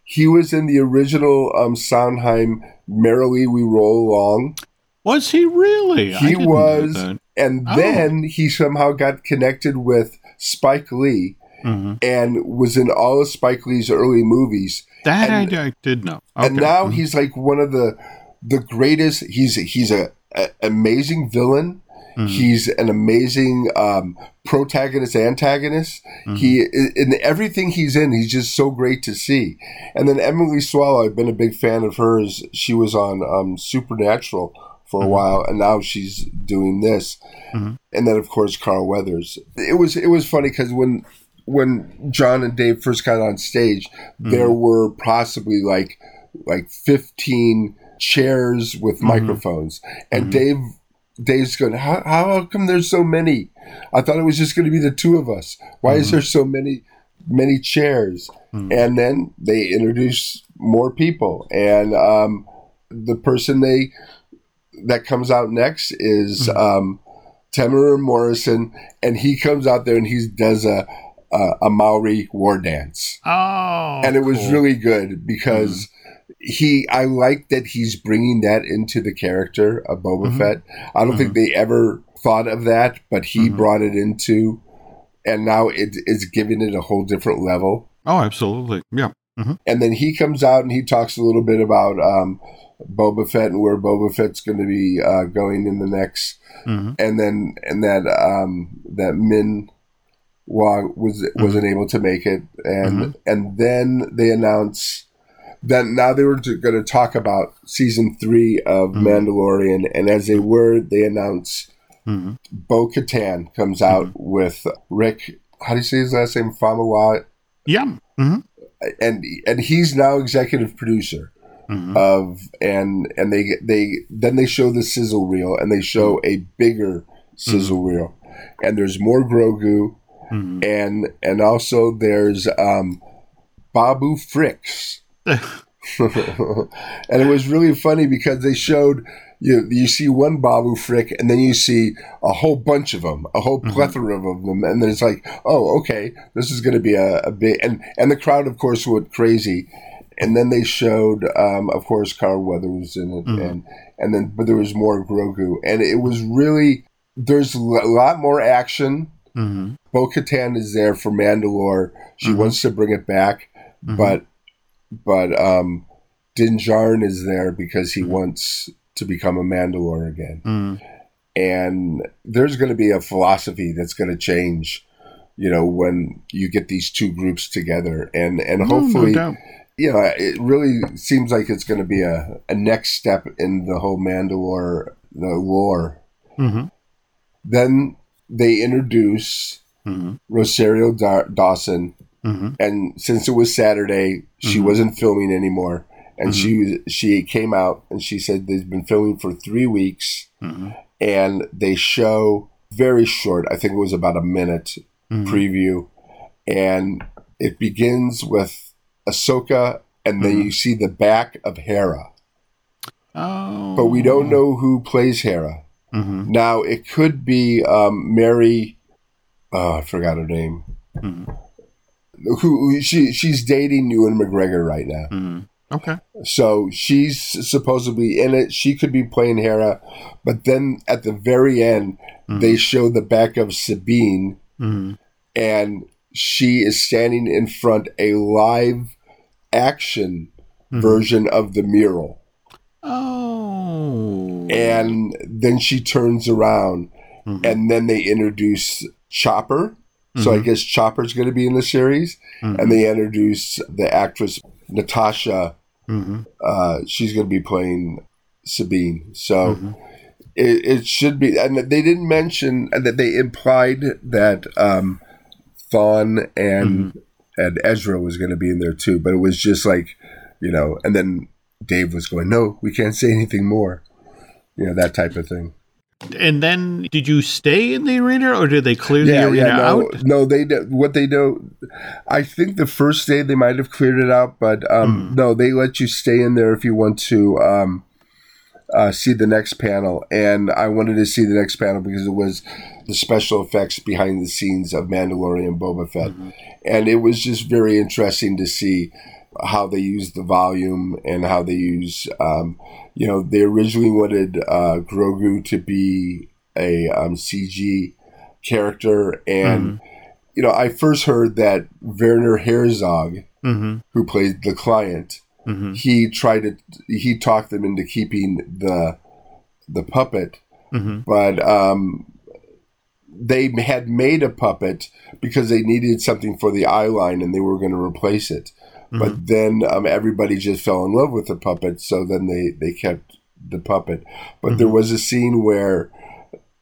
He was in the original um, Sondheim "Merrily We Roll Along." Was he really? He was, and oh. then he somehow got connected with Spike Lee. Mm-hmm. And was in all of Spike Lee's early movies. That and, I, I, did know. Okay. And now mm-hmm. he's like one of the the greatest. He's he's a a, amazing villain. Mm-hmm. He's an amazing um, protagonist, antagonist. Mm-hmm. He in everything he's in, he's just so great to see. And then Emily Swallow, I've been a big fan of hers. She was on um, Supernatural for a mm-hmm. while, and now she's doing this. Mm-hmm. And then, of course, Carl Weathers. It was it was funny because when when Jon and Dave first got on stage, there mm-hmm. were possibly like like fifteen chairs with mm-hmm. microphones. And. Dave Dave's going, how, how come there's so many? I thought it was just going to be the two of us. Why mm-hmm. is there so many many chairs? Mm-hmm. And then they introduce more people, and um, the person they that comes out next is mm-hmm. um, Temuera Morrison, and he comes out there and he does a a, a Maori war dance. Oh, and it was really good because he I like that he's bringing that into the character of Boba mm-hmm. Fett. I don't mm-hmm. think they ever thought of that, but he mm-hmm. brought it into, and now it is giving it a whole different level. Oh, absolutely, yeah. Mm-hmm. And then he comes out and he talks a little bit about um, Boba Fett and where Boba Fett's going to be uh, going in the next, mm-hmm. and then and that um, that Min Wong was wasn't able to make it, and mm-hmm. and then they announce then now they were going to talk about season three of mm-hmm. Mandalorian, and as they were, they announced mm-hmm. Bo Katan comes out mm-hmm. with Rick. How do you say his last name? Famuyiwa. Yeah. Mm-hmm. And and he's now executive producer mm-hmm. of and and they they then they show the sizzle reel and they show mm-hmm. a bigger sizzle reel, and there's more Grogu, and and also there's um, Babu Fricks and it was really funny because they showed you you see one Babu Frick and then you see a whole bunch of them, a whole mm-hmm. plethora mm-hmm. of them, and then it's like, oh, okay, this is going to be a, a, big and and the crowd, of course, went crazy. And then they showed, um, of course, Carl Weathers in it, mm-hmm. and and then but there was more Grogu, and it was really there's a lot more action. Mm-hmm. Bo Katan is there for Mandalore. She mm-hmm. wants to bring it back, mm-hmm. but but um, Din Djarin is there because he mm. wants to become a Mandalore again. Mm. And there's going to be a philosophy that's going to change, you know, when you get these two groups together, and and no, hopefully, no you know, it really seems like it's going to be a, a next step in the whole Mandalore the lore. Mm-hmm. Then they introduce mm-hmm. Rosario Dawson Mm-hmm. And since it was Saturday, she mm-hmm. wasn't filming anymore. And mm-hmm. she she came out and she said they've been filming for three weeks, mm-hmm. and they show very short. I think it was about a minute mm-hmm. preview, and it begins with Ahsoka, and then mm-hmm. you see the back of Hera. Oh, but we don't know who plays Hera. Mm-hmm. Now it could be um, Mary. Oh, I forgot her name. Mm-hmm. Who, she she's dating Ewan McGregor right now. Mm-hmm. Okay. So she's supposedly in it. She could be playing Hera, but then at the very end, Mm-hmm. they show the back of Sabine, Mhm. and she is standing in front a live action Mm-hmm. version of the mural. Oh. And then she turns around, Mhm. and then they introduce Chopper. So I Mhm. guess Chopper's going to be in the series, Mhm. and they introduce the actress Natasha. Mhm. Uh, she's going to be playing Sabine. So Mhm. it, it should be, and they didn't mention and that they implied that um, Thrawn and and Ezra was going to be in there too, but it was just like, you know, and then Dave was going, "No, we can't say anything more," you know, that type of thing. And then, did you stay in the arena, or did they clear the arena no, out? no, they what they do. I think the first day they might have cleared it out, but um, Hmm. no, they let you stay in there if you want to um, uh, see the next panel. And I wanted to see the next panel because it was the special effects behind the scenes of Mandalorian Boba Fett, Mm-hmm. and it was just very interesting to see how they use the volume and how they use. Um, you know, they originally wanted uh, Grogu to be a um, CG character, and you know, I first heard that Werner Herzog, Mm-hmm. who played the client, Mm-hmm. he tried to he talked them into keeping the the puppet, Mm-hmm. but um, they had made a puppet because they needed something for the eye line and they were going to replace it. But then um, everybody just fell in love with the puppet, so then they, they kept the puppet. But there was a scene where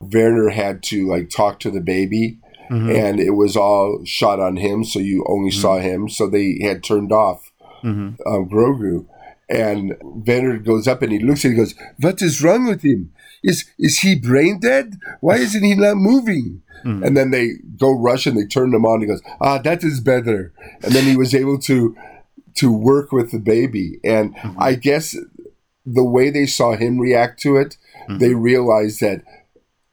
Werner had to like talk to the baby, Mm-hmm. and it was all shot on him, so you only saw him. So they had turned off Mm-hmm. um, Grogu, and Werner goes up and he looks and he goes, "What is wrong with him? Is is he brain dead? Why isn't he not moving?" Hmm. And then they go rush and they turn him on. He goes, "Ah, that is better." And then he was able to to work with the baby, and mm-hmm. I guess the way they saw him react to it, mm-hmm. they realized that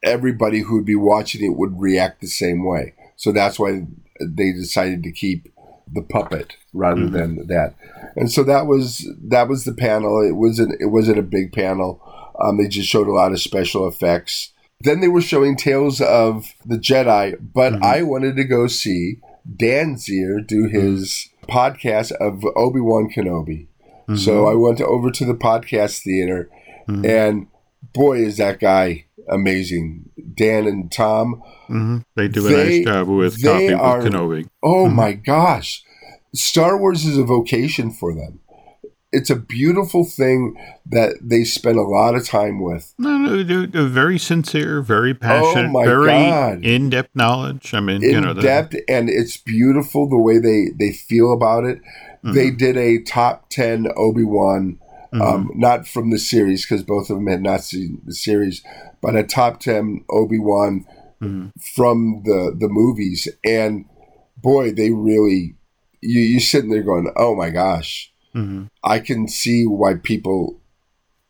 everybody who would be watching it would react the same way. So that's why they decided to keep the puppet rather mm-hmm. than that. And so that was that was the panel. It wasn't it wasn't a big panel. Um, they just showed a lot of special effects. Then they were showing Tales of the Jedi, but I wanted to go see Dan Zehr do his podcast of Obi Wan Kenobi. So mm-hmm. I went over to the podcast theater, mm-hmm. and boy, is that guy amazing! Dan and Tom. Mm-hmm. They do a They- nice job with they copy are- with Kenobi. Oh mm-hmm. my gosh. Star Wars is a vocation for them. It's a beautiful thing that they spend a lot of time with. No, no, they're, they're very sincere, very passionate, Oh my very God. in-depth knowledge. I mean, In you know, depth and it's beautiful the way they, they feel about it. Mm-hmm. They did a top 10 Obi-Wan um, not from the series because both of them had not seen the series, but a top 10 Obi-Wan Mhm. from the the movies and boy they really you you sitting there going oh my gosh Mhm. I can see why people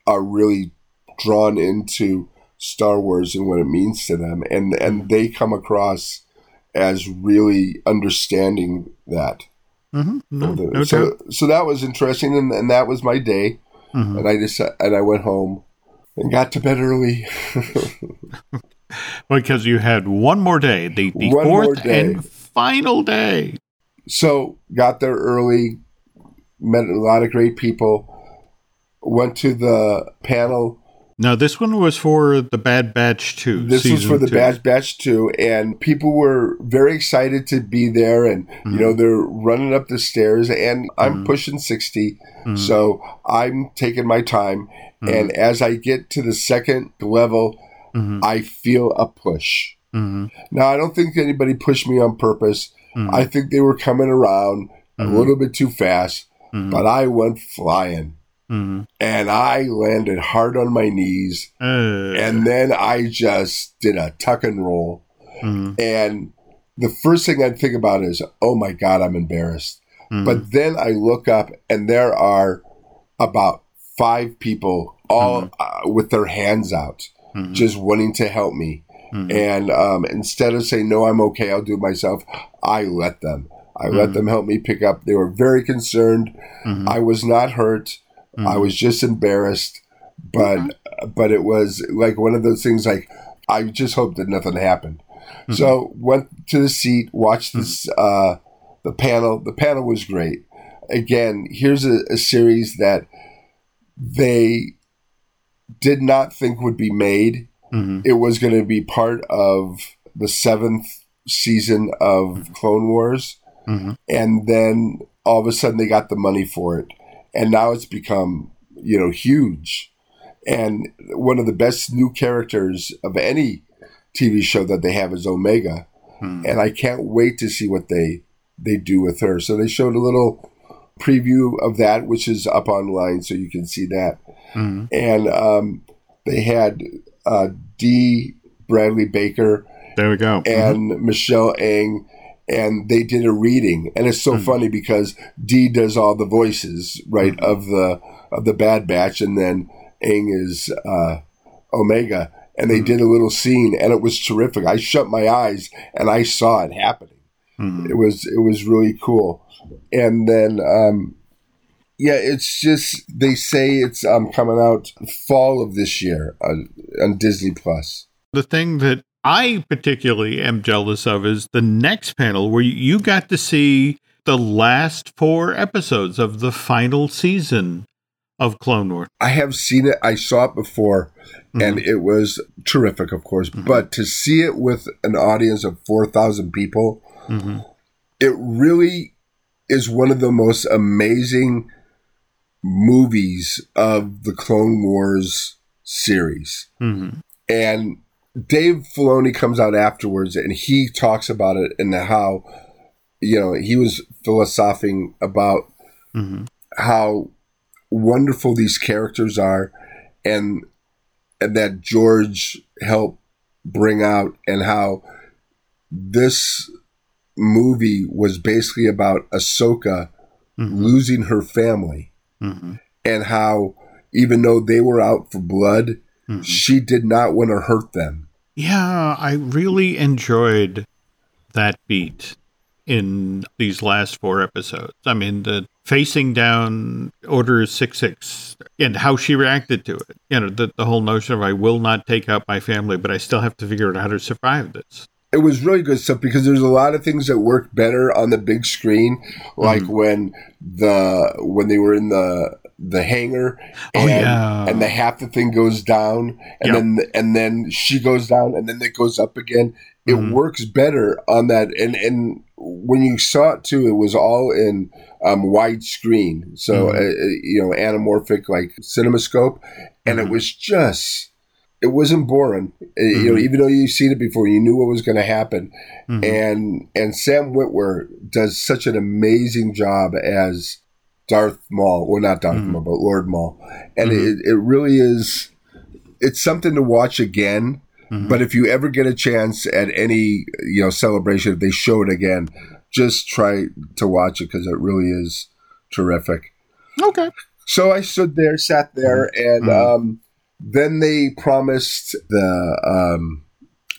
are really drawn into Star Wars and what it means to them, and and they come across as really understanding that. Mhm. No, no so doubt. so that was interesting, and, and that was my day, Mhm. and I just and I went home and got to bed early. Because you had one more day, the, the fourth day. and final day. so got there early, met a lot of great people, went to the panel Now, this one was for the Bad Batch 2. This was for the two. Bad Batch 2, and people were very excited to be there. And, Mm-hmm. you know, they're running up the stairs, and I'm pushing 60, Mm-hmm. so I'm taking my time. And as I get to the second level, Mhm. I feel a push. Mhm. Now, I don't think anybody pushed me on purpose. I think they were coming around a little bit too fast, Mhm. but I went flying. Mhm. And I landed hard on my knees, Uh, and then I just did a tuck and roll. mhm. And the first thing I'd think about is, oh my God, I'm embarrassed. Mhm. But then I look up and there are about five people all uh, with their hands out. mm-hmm. just wanting to help me. Mm-hmm. And um, instead of saying, no, I'm okay, I'll do it myself, I let them. I mm-hmm. let them help me pick up. They were very concerned. Mm-hmm. I was not hurt. I mm-hmm. was just embarrassed. But but it was like one of those things like I just hope that nothing happened. Mm-hmm. So went to the seat, watched this uh, the panel. The panel was great. Again, here's a, a series that they did not think would be made. Mm-hmm. It was going to be part of the seventh season of mm-hmm. Clone Wars. Mm-hmm. And then all of a sudden they got the money for it. And now it's become, you know, huge. And one of the best new characters of any TV show that they have is Omega. Hmm. And I can't wait to see what they they do with her. So they showed a little preview of that, which is up online, so you can see that. Mm-hmm. And um, they had uh, Dee Bradley Baker. There we go. And mm-hmm. Michelle Ang. And they did a reading, and it's so mm-hmm. funny because Dee does all the voices, right, mm-hmm. of the of the Bad Batch, and then Ang is uh, Omega, and they mm-hmm. did a little scene, and it was terrific. I shut my eyes and I saw it happening. Mm-hmm. It was it was really cool, and then um, yeah, it's just they say it's um, coming out fall of this year on, on Disney Plus. The thing that I particularly am jealous of is the next panel where you got to see the last four episodes of the final season of Clone Wars. I have seen it. I saw it before, mm-hmm. and it was terrific, of course. Mm-hmm. But to see it with an audience of four thousand people, mm-hmm. it really is one of the most amazing movies of the Clone Wars series. Mm-hmm. And Dave Filoni comes out afterwards and he talks about it and how, you know, he was philosophizing about mm-hmm. how wonderful these characters are and, and that George helped bring out and how this movie was basically about Ahsoka mm-hmm. losing her family mm-hmm. and how even though they were out for blood, mm-hmm. she did not want to hurt them. Yeah, I really enjoyed that beat in these last four episodes. I mean, the facing down Order 66 and how she reacted to it. You know, the, the whole notion of I will not take out my family, but I still have to figure out how to survive this it was really good stuff because there's a lot of things that work better on the big screen, like mm-hmm. when the when they were in the the hangar oh, and, oh, yeah. and the half the thing goes down and yep. then and then she goes down and then it goes up again. It mm-hmm. works better on that and and when you saw it too, it was all in um, widescreen, so mm-hmm. uh, you know anamorphic like CinemaScope, and it mm-hmm. was just it wasn't boring. Mm-hmm. You know, mm-hmm. even though you've seen it before, you knew what was going to happen. Mm-hmm. And and Sam Witwer does such an amazing job as Darth Maul, well, not Darth mm-hmm. Maul, but Lord Maul, and mm-hmm. it, it really is. It's something to watch again. Mm-hmm. But if you ever get a chance at any you know celebration, if they show it again, just try to watch it because it really is terrific. Okay. So I stood there, sat there, and um, then they promised the um,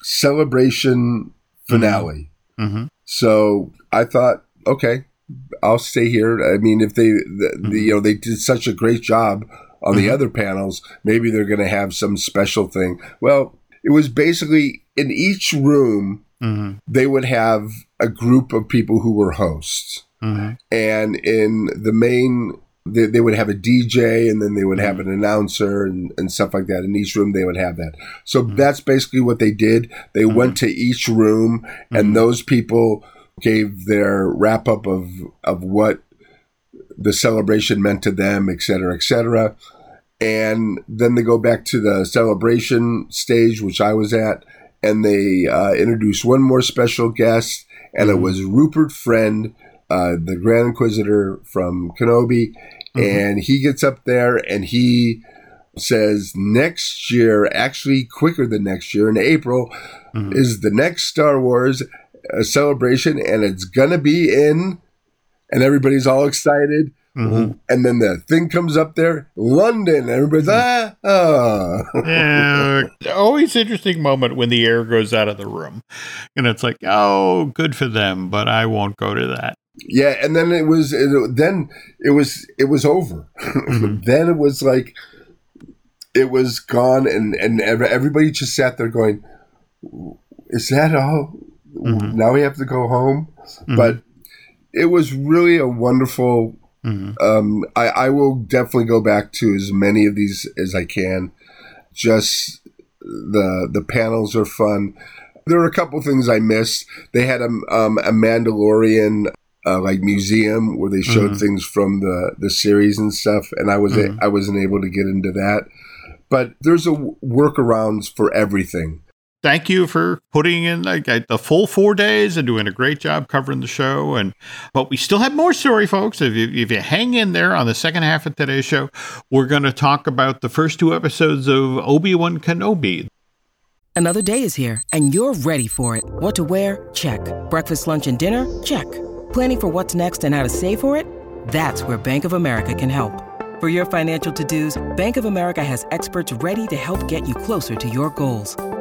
celebration finale. Mm-hmm. mm-hmm. So I thought, okay, I'll stay here. I mean, if they, the, mm-hmm. the, you know, they did such a great job on the mm-hmm. other panels, maybe they're going to have some special thing. Well, it was basically in each room, mm-hmm. they would have a group of people who were hosts. Mm-hmm. And in the main they, they would have a DJ and then they would have mm-hmm. an announcer and, and stuff like that. In each room, they would have that. So mm-hmm. that's basically what they did. They went to each room and those people gave their wrap up of, of what the celebration meant to them, et cetera, et cetera. And then they go back to the celebration stage, which I was at, and they uh, introduced one more special guest, and it mm-hmm. was Rupert Friend, uh, the Grand Inquisitor from Kenobi, mm-hmm. and he gets up there and he says next year, actually quicker than next year in April, mm-hmm. is the next Star Wars uh, celebration, and it's gonna be in, and everybody's all excited. Mm-hmm. And then the thing comes up there, London. Everybody's ah, ah. yeah, always interesting moment when the air goes out of the room, and it's like, oh, good for them, but I won't go to that. Yeah, and then it was it, then it was it was over. Mm-hmm. then it was like it was gone, and and everybody just sat there going, "Is that all? Mm-hmm. Now we have to go home." Mm-hmm. But it was really a wonderful. Mm-hmm. Um, I, I will definitely go back to as many of these as I can. Just the the panels are fun. There are a couple things I missed. They had a, um, a Mandalorian uh, like museum where they showed mm-hmm. things from the the series and stuff, and I was mm-hmm. a, I wasn't able to get into that. But there's a workarounds for everything. Thank you for putting in like, the full four days and doing a great job covering the show. And but we still have more story, folks. If you, if you hang in there on the second half of today's show, we're going to talk about the first two episodes of Obi Wan Kenobi. Another day is here, and you're ready for it. What to wear? Check. Breakfast, lunch, and dinner? Check. Planning for what's next and how to save for it? That's where Bank of America can help. For your financial to-dos, Bank of America has experts ready to help get you closer to your goals.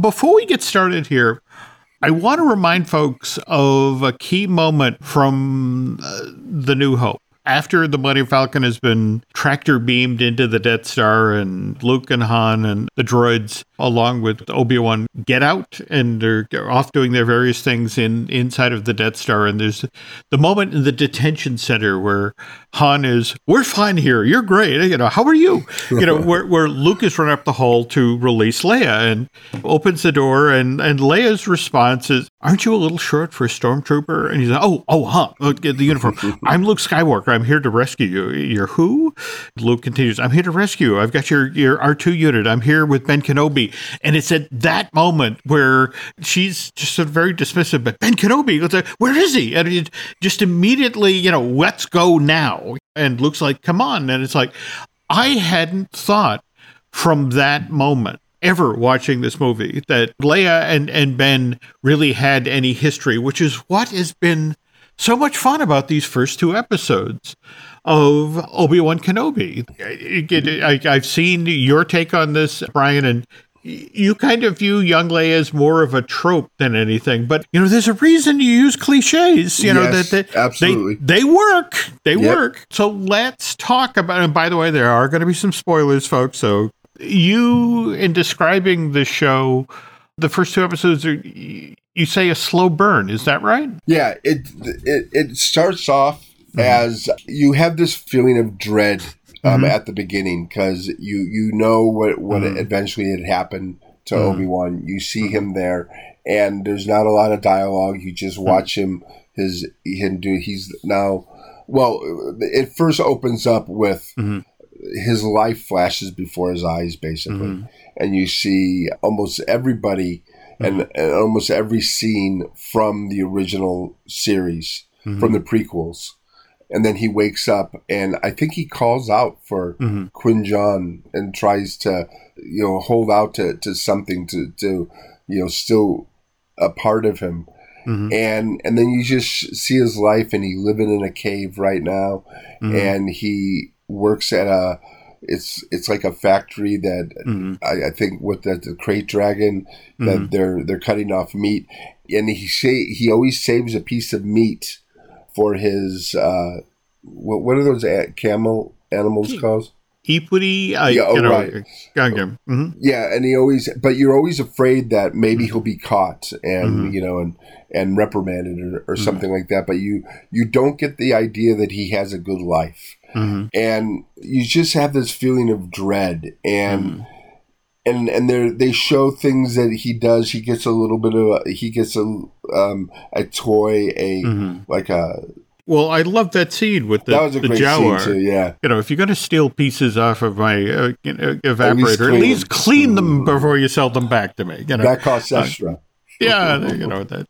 Before we get started here, I want to remind folks of a key moment from uh, The New Hope. After the Millennium Falcon has been tractor beamed into the Death Star and Luke and Han and the droids along with Obi-Wan get out and they're off doing their various things in inside of the Death Star. And there's the moment in the detention center where Han is we're fine here. You're great. You know how are you? You know where, where Luke is run up the hall to release Leia and opens the door and and Leia's response is aren't you a little short for a stormtrooper? And he's like oh oh huh. Oh, the uniform. I'm Luke Skywalker. I'm here to rescue you. You're who? Luke continues I'm here to rescue you. I've got your your R2 unit. I'm here with Ben Kenobi and it's at that moment where she's just sort of very dismissive, but Ben Kenobi, looks like, where is he? And it just immediately, you know, let's go now. And Luke's like, come on. And it's like, I hadn't thought from that moment ever watching this movie that Leia and, and Ben really had any history, which is what has been so much fun about these first two episodes of Obi Wan Kenobi. I, have seen your take on this, Brian, and you kind of view young Leia as more of a trope than anything, but you know, there's a reason you use cliches. You know yes, that, that absolutely they, they work. They yep. work. So let's talk about. And by the way, there are going to be some spoilers, folks. So you, in describing the show, the first two episodes are you say a slow burn. Is that right? Yeah. It it, it starts off mm-hmm. as you have this feeling of dread um, mm-hmm. at the beginning because you you know what what mm-hmm. eventually had happened to mm-hmm. Obi Wan. You see mm-hmm. him there, and there's not a lot of dialogue. You just mm-hmm. watch him his him do. He's now well. It first opens up with mm-hmm. his life flashes before his eyes, basically, and you see almost everybody. And, and almost every scene from the original series, from the prequels, and then he wakes up and I think he calls out for mm-hmm. And tries to you know hold out to, to something to, to you know still a part of him mm-hmm. and and then you just see his life and he living in a cave right now mm-hmm. and he works at a it's it's like a factory that mm-hmm. I, I, think with the, the krayt dragon that mm-hmm. they're they're cutting off meat and he say he always saves a piece of meat for his uh, what, what are those camel animals called? equity. I, Yeah, oh, right. Mhm. Yeah, and he always, but you're always afraid that maybe he'll be caught and you know and and reprimanded or, or something like that. But you you don't get the idea that he has a good life, and you just have this feeling of dread and. And and they they show things that he does. He gets a little bit of a, he gets a um a toy a like a Well, I love that scene with the, that was a the great scene too. Yeah, You know, if you're going to steal pieces off of my uh, you know, evaporator, at clean least them. clean them before you sell them back to me. You know, that costs extra. yeah, you know that.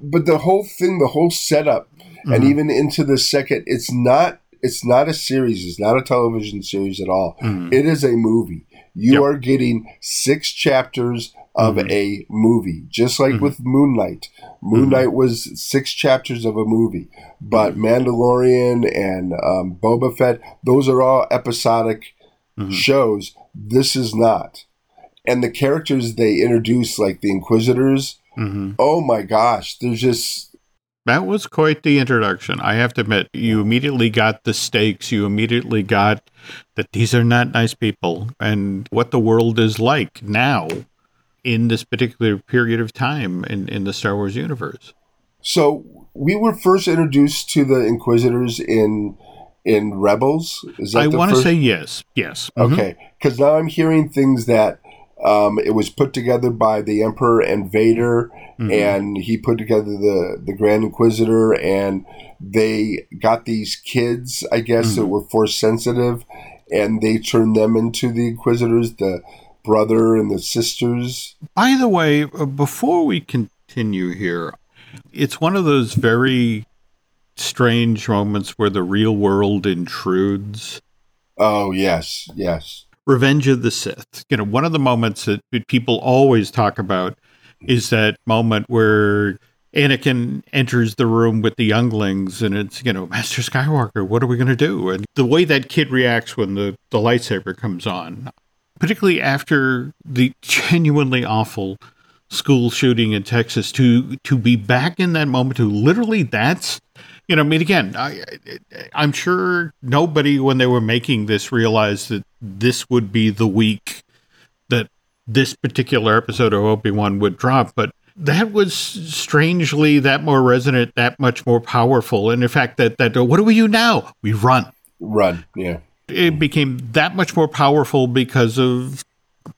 but the whole thing, the whole setup, and even into the second, it's not it's not a series. It's not a television series at all. It is a movie. You Yep. are getting six chapters of mm-hmm. a movie, just like mm-hmm. with Moonlight. Moonlight Moon Knight was six chapters of a movie, but Mandalorian and um, Boba Fett, those are all episodic shows. This is not. And the characters they introduce, like the Inquisitors, oh my gosh, they're just That was quite the introduction. I have to admit, you immediately got the stakes. You immediately got that these are not nice people and what the world is like now in this particular period of time in, in the Star Wars universe. So we were first introduced to the Inquisitors in in Rebels. Is that I want to say yes. Yes. Mhm. okay? Because now I'm hearing things that um, it was put together by the Emperor and Vader, Mm-hmm. and he put together the the Grand Inquisitor, and they got these kids, I guess, Mm-hmm. that were force sensitive, and they turned them into the Inquisitors, the brother and the sisters. By the way, uh, before we continue here, it's one of those very strange moments where the real world intrudes. Oh yes, yes. Revenge of the Sith. You know, one of the moments that people always talk about is that moment where Anakin enters the room with the younglings and it's, you know, Master Skywalker, what are we going to do? And the way that kid reacts when the, the lightsaber comes on, particularly after the genuinely awful school shooting in Texas, to to be back in that moment, to literally that's you know, I mean, again, I, I'm sure nobody, when they were making this, realized that this would be the week that this particular episode of Obi Wan would drop. But that was strangely that more resonant, that much more powerful. And in fact, that that what do we do now? We run. Run, yeah. It became that much more powerful because of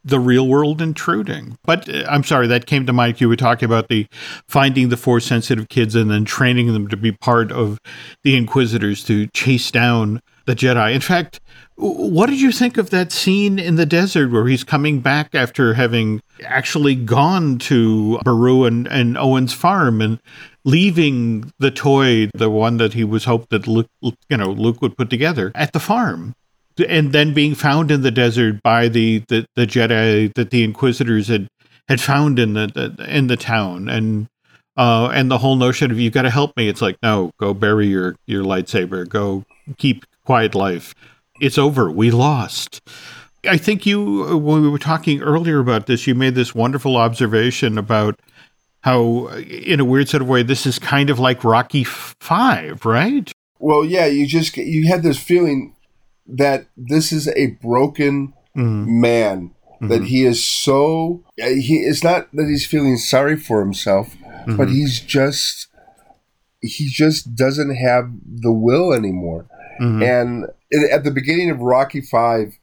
the real world intruding. But uh, I'm sorry, that came to mind. You were talking about the finding the four sensitive kids and then training them to be part of the Inquisitors to chase down the Jedi. In fact, what did you think of that scene in the desert where he's coming back after having actually gone to Beru and, and Owen's farm and leaving the toy, the one that he was hoped that Luke, you know, Luke would put together at the farm? And then being found in the desert by the, the, the Jedi that the Inquisitors had had found in the, the in the town, and uh, and the whole notion of you got to help me. It's like no, go bury your your lightsaber, go keep quiet life. It's over. We lost. I think you when we were talking earlier about this, you made this wonderful observation about how, in a weird sort of way, this is kind of like Rocky Five, right? Well, yeah, you just you had this feeling that this is a broken mm-hmm. man that mm-hmm. he is so uh, he it's not that he's feeling sorry for himself mm-hmm. but he's just he just doesn't have the will anymore. And at the beginning of rocky 5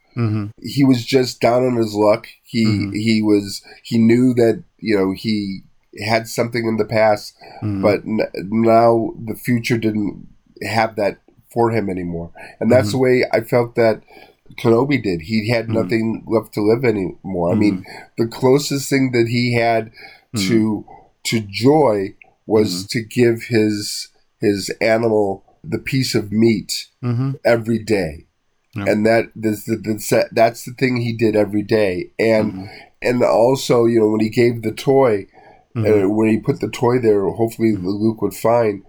he was just down on his luck. He he was he knew that you know he had something in the past but n- now the future didn't have that for him anymore and that's mm-hmm. the way i felt that Kenobi did. He had mm-hmm. nothing left to live anymore. I mean, mm-hmm. the closest thing that he had to to joy was to give his his animal the piece of meat every day. And that that's the, that's, that's the thing he did every day. And and also, you know, when he gave the toy, uh, when he put the toy there, hopefully the Luke would find.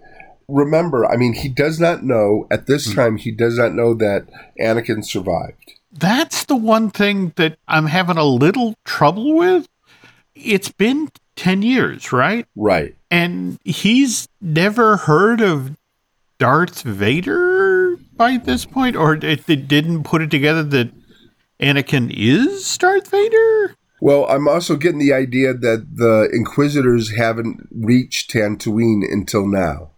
Remember, I mean, he does not know at this hmm. time. He does not know that Anakin survived. That's the one thing that I'm having a little trouble with. It's been 10 years, right? Right. And he's never heard of Darth Vader? by this point, or it, it didn't put it together that Anakin is Darth Vader? Well, I'm also getting the idea that the Inquisitors haven't reached Tatooine until now.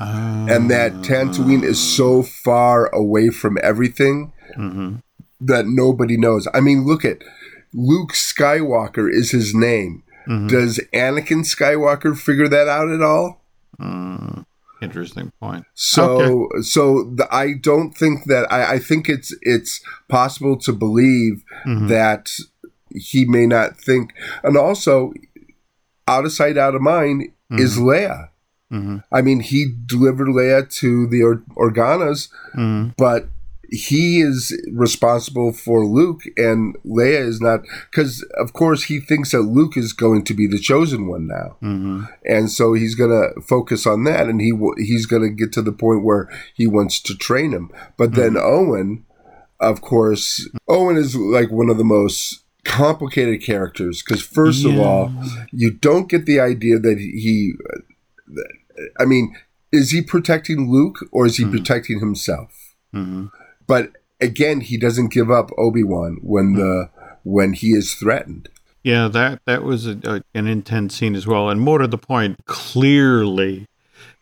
And that Tatooine is so far away from everything mm-hmm. that nobody knows. I mean, look at Luke Skywalker is his name. Mm-hmm. Does Anakin Skywalker figure that out at all? Mm, interesting point. So, okay. so the, I don't think that I, I, think it's it's possible to believe mm-hmm. that he may not think, and also out of sight, out of mind is mm-hmm. Leia. Mm-hmm. I mean, he delivered Leia to the or- Organas, mm-hmm. but he is responsible for Luke, and Leia is not. Because of course he thinks that Luke is going to be the chosen one now, mm-hmm. and so he's going to focus on that, and he w- he's going to get to the point where he wants to train him. But then mm-hmm. Owen, of course, Owen is like one of the most complicated characters because first yeah. of all, you don't get the idea that he. I mean, is he protecting Luke or is he mm-hmm. protecting himself? Mm-hmm. But again, he doesn't give up Obi Wan when the when he is threatened. Yeah, that that was a, a, an intense scene as well, and more to the point, clearly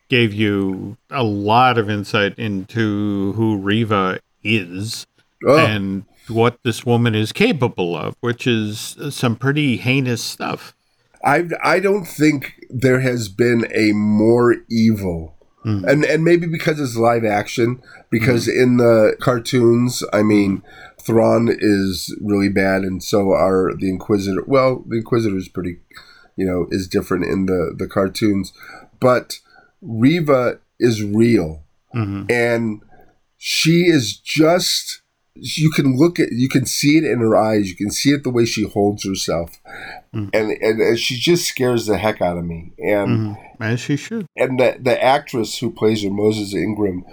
gave you a lot of insight into who Reva is oh. and what this woman is capable of, which is some pretty heinous stuff. I I don't think there has been a more evil Mm. And and maybe because it's live action, because mm. in the cartoons, I mean, Thrawn is really bad, and so are the Inquisitor. Well, the Inquisitor is pretty, you know, is different in the the cartoons, but Reva is real, mm-hmm. and she is just you can look at you can see it in her eyes you can see it the way she holds herself mm. and, and, and she just scares the heck out of me and mm-hmm. as she should and the the actress who plays her moses ingram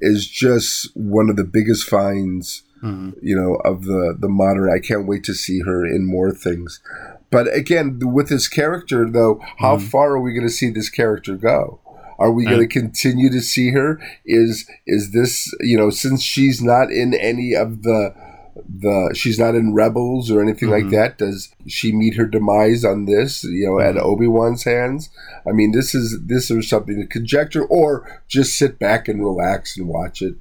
is just one of the biggest finds mm-hmm. you know of the the modern i can't wait to see her in more things but again with this character though how mm-hmm. far are we going to see this character go are we going to continue to see her? Is is this you know since she's not in any of the the she's not in Rebels or anything mm-hmm. like that. Does she meet her demise on this? You know, mm-hmm. at Obi Wan's hands. I mean, this is this is something to conjecture, or just sit back and relax and watch it.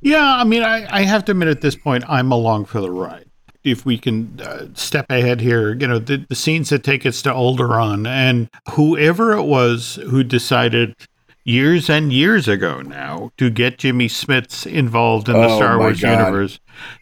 Yeah, I mean, I, I have to admit at this point, I'm along for the ride if we can uh, step ahead here, you know, the, the scenes that take us to Alderaan and whoever it was who decided years and years ago now to get Jimmy Smits involved in the oh, Star Wars God. universe.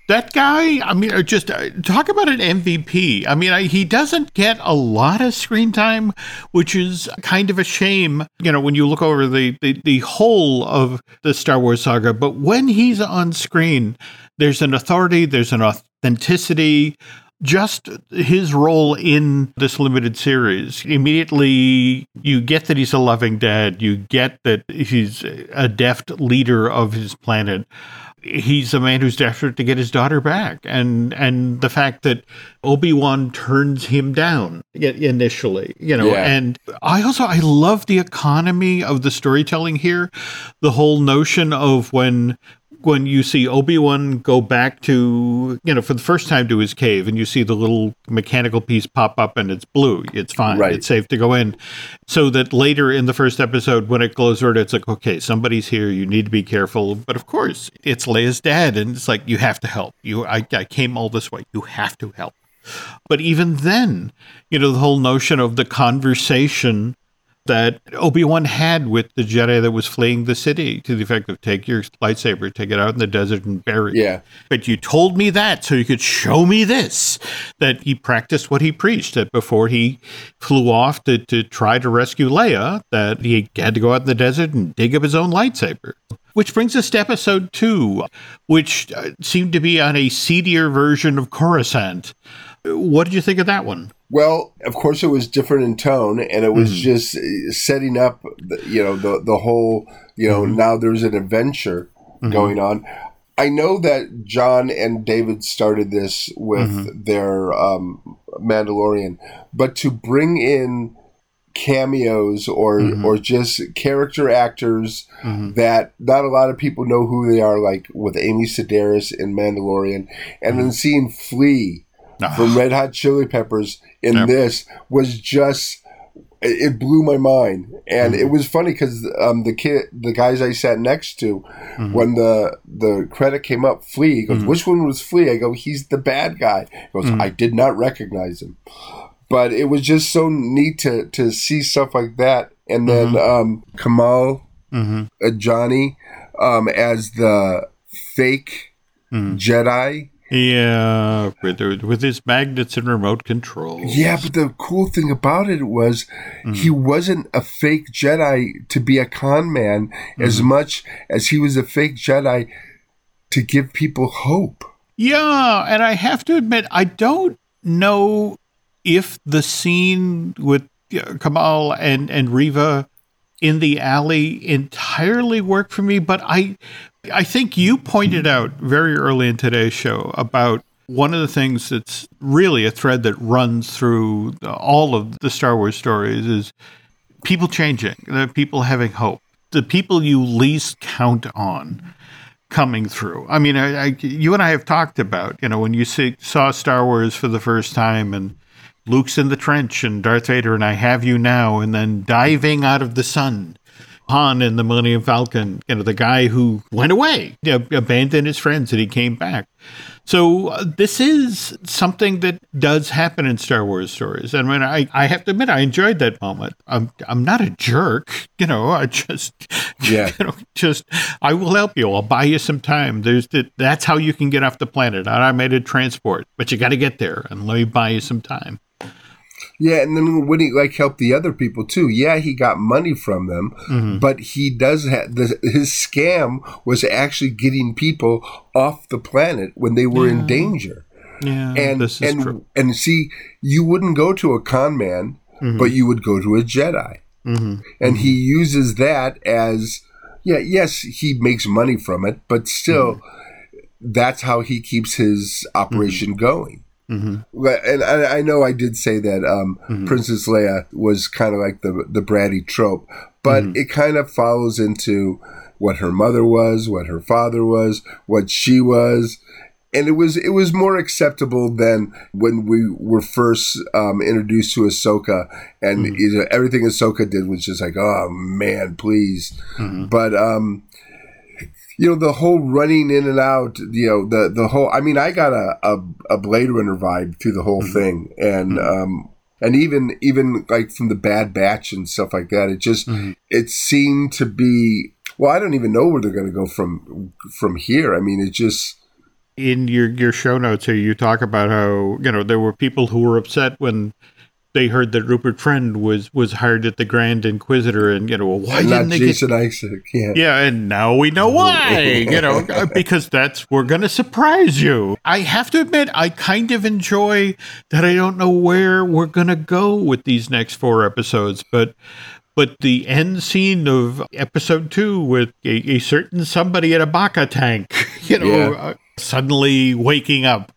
That guy, I mean, uh, just uh, talk about an MVP. I mean, I, he doesn't get a lot of screen time, which is kind of a shame, you know, when you look over the, the, the whole of the Star Wars saga. But when he's on screen, there's an authority, there's an authenticity, just his role in this limited series. Immediately, you get that he's a loving dad. You get that he's a deft leader of his planet. He's a man who's desperate to get his daughter back, and and the fact that Obi Wan turns him down initially, you know, yeah. and I also I love the economy of the storytelling here, the whole notion of when when you see Obi-Wan go back to, you know, for the first time to his cave and you see the little mechanical piece pop up and it's blue, it's fine. Right. It's safe to go in. So that later in the first episode, when it glows red, it's like, okay, somebody's here. You need to be careful. But of course, it's Leia's dad. And it's like, you have to help. You, I, I came all this way. You have to help. But even then, you know, the whole notion of the conversation that Obi Wan had with the Jedi that was fleeing the city to the effect of take your lightsaber, take it out in the desert and bury it. Yeah. But you told me that so you could show me this. That he practiced what he preached, that before he flew off to, to try to rescue Leia, that he had to go out in the desert and dig up his own lightsaber. Which brings us to episode two, which uh, seemed to be on a seedier version of Coruscant. What did you think of that one? Well, of course, it was different in tone, and it was mm-hmm. just uh, setting up, the, you know, the the whole, you know, mm-hmm. now there's an adventure mm-hmm. going on. I know that Jon and David started this with mm-hmm. their um, Mandalorian, but to bring in cameos or mm-hmm. or just character actors mm-hmm. that not a lot of people know who they are, like with Amy Sedaris in Mandalorian, and then mm-hmm. seeing Flea ah. from Red Hot Chili Peppers in yep. this was just it blew my mind, and mm-hmm. it was funny because um, the kid, the guys I sat next to, mm-hmm. when the the credit came up, Flea he goes, mm-hmm. "Which one was Flea?" I go, "He's the bad guy." He goes, mm-hmm. "I did not recognize him," but it was just so neat to to see stuff like that, and then mm-hmm. um, Kumail mm-hmm. uh, Johnny um, as the fake Jedi yeah, with with his magnets and remote control. Yeah, but the cool thing about it was mm. he wasn't a fake Jedi to be a con man mm. as much as he was a fake Jedi to give people hope. Yeah, and I have to admit, I don't know if the scene with Kumail and and Reva in the alley entirely worked for me, but I I think you pointed out very early in today's show about one of the things that's really a thread that runs through all of the Star Wars stories is people changing, the people having hope, the people you least count on coming through. I mean, I, I, you and I have talked about, you know, when you see, saw Star Wars for the first time and Luke's in the trench and Darth Vader and I have you now, and then diving out of the sun Han in the Millennium Falcon, you know, the guy who went away, you know, abandoned his friends and he came back. So uh, this is something that does happen in Star Wars stories. And when I, I have to admit, I enjoyed that moment. I'm, I'm not a jerk, you know, I just, yeah, you know, just, I will help you. I'll buy you some time. There's the, that's how you can get off the planet. Automated transport, but you got to get there and let me buy you some time. Yeah, and then when he like helped the other people too, yeah, he got money from them, mm-hmm. but he does have the, his scam was actually getting people off the planet when they were yeah. in danger. Yeah, and and true. and see, you wouldn't go to a con man, mm-hmm. but you would go to a Jedi, mm-hmm. and he uses that as yeah, yes, he makes money from it, but still, mm-hmm. that's how he keeps his operation mm-hmm. going. Mm-hmm. And I, I, know I did say that um, mm-hmm. Princess Leia was kind of like the the bratty trope, but mm-hmm. it kind of follows into what her mother was, what her father was, what she was, and it was it was more acceptable than when we were first um, introduced to Ahsoka, and mm-hmm. you know, everything Ahsoka did was just like, oh man, please. Mm-hmm. But um, you know the whole running in and out you know the the whole i mean i got a a, a blade runner vibe through the whole mm-hmm. thing and mm-hmm. um and even even like from the bad batch and stuff like that it just mm-hmm. it seemed to be well i don't even know where they're going to go from from here i mean it just in your your show notes here you talk about how you know there were people who were upset when they heard that Rupert Friend was was hired at the Grand Inquisitor, and you know, well, why didn't they Jason get... Isaac? Yeah, yeah, and now we know why. you know, because that's we're going to surprise you. I have to admit, I kind of enjoy that. I don't know where we're going to go with these next four episodes, but but the end scene of episode two with a, a certain somebody in a bacta tank, you know, yeah. uh, suddenly waking up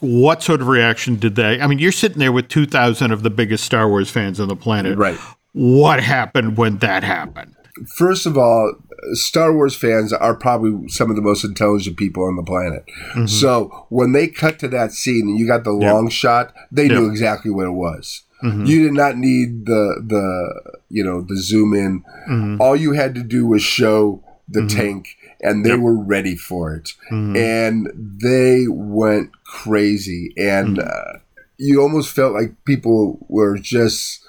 what sort of reaction did they? I mean, you're sitting there with 2,000 of the biggest Star Wars fans on the planet. Right. What happened when that happened? First of all, Star Wars fans are probably some of the most intelligent people on the planet. Mm-hmm. So when they cut to that scene and you got the long shot, they yep. knew exactly what it was. Mm-hmm. You did not need the the you know the zoom in. Mm-hmm. All you had to do was show the mm-hmm. tank and they yep. were ready for it. Mm-hmm. And they went crazy. And mm-hmm. uh, you almost felt like people were just,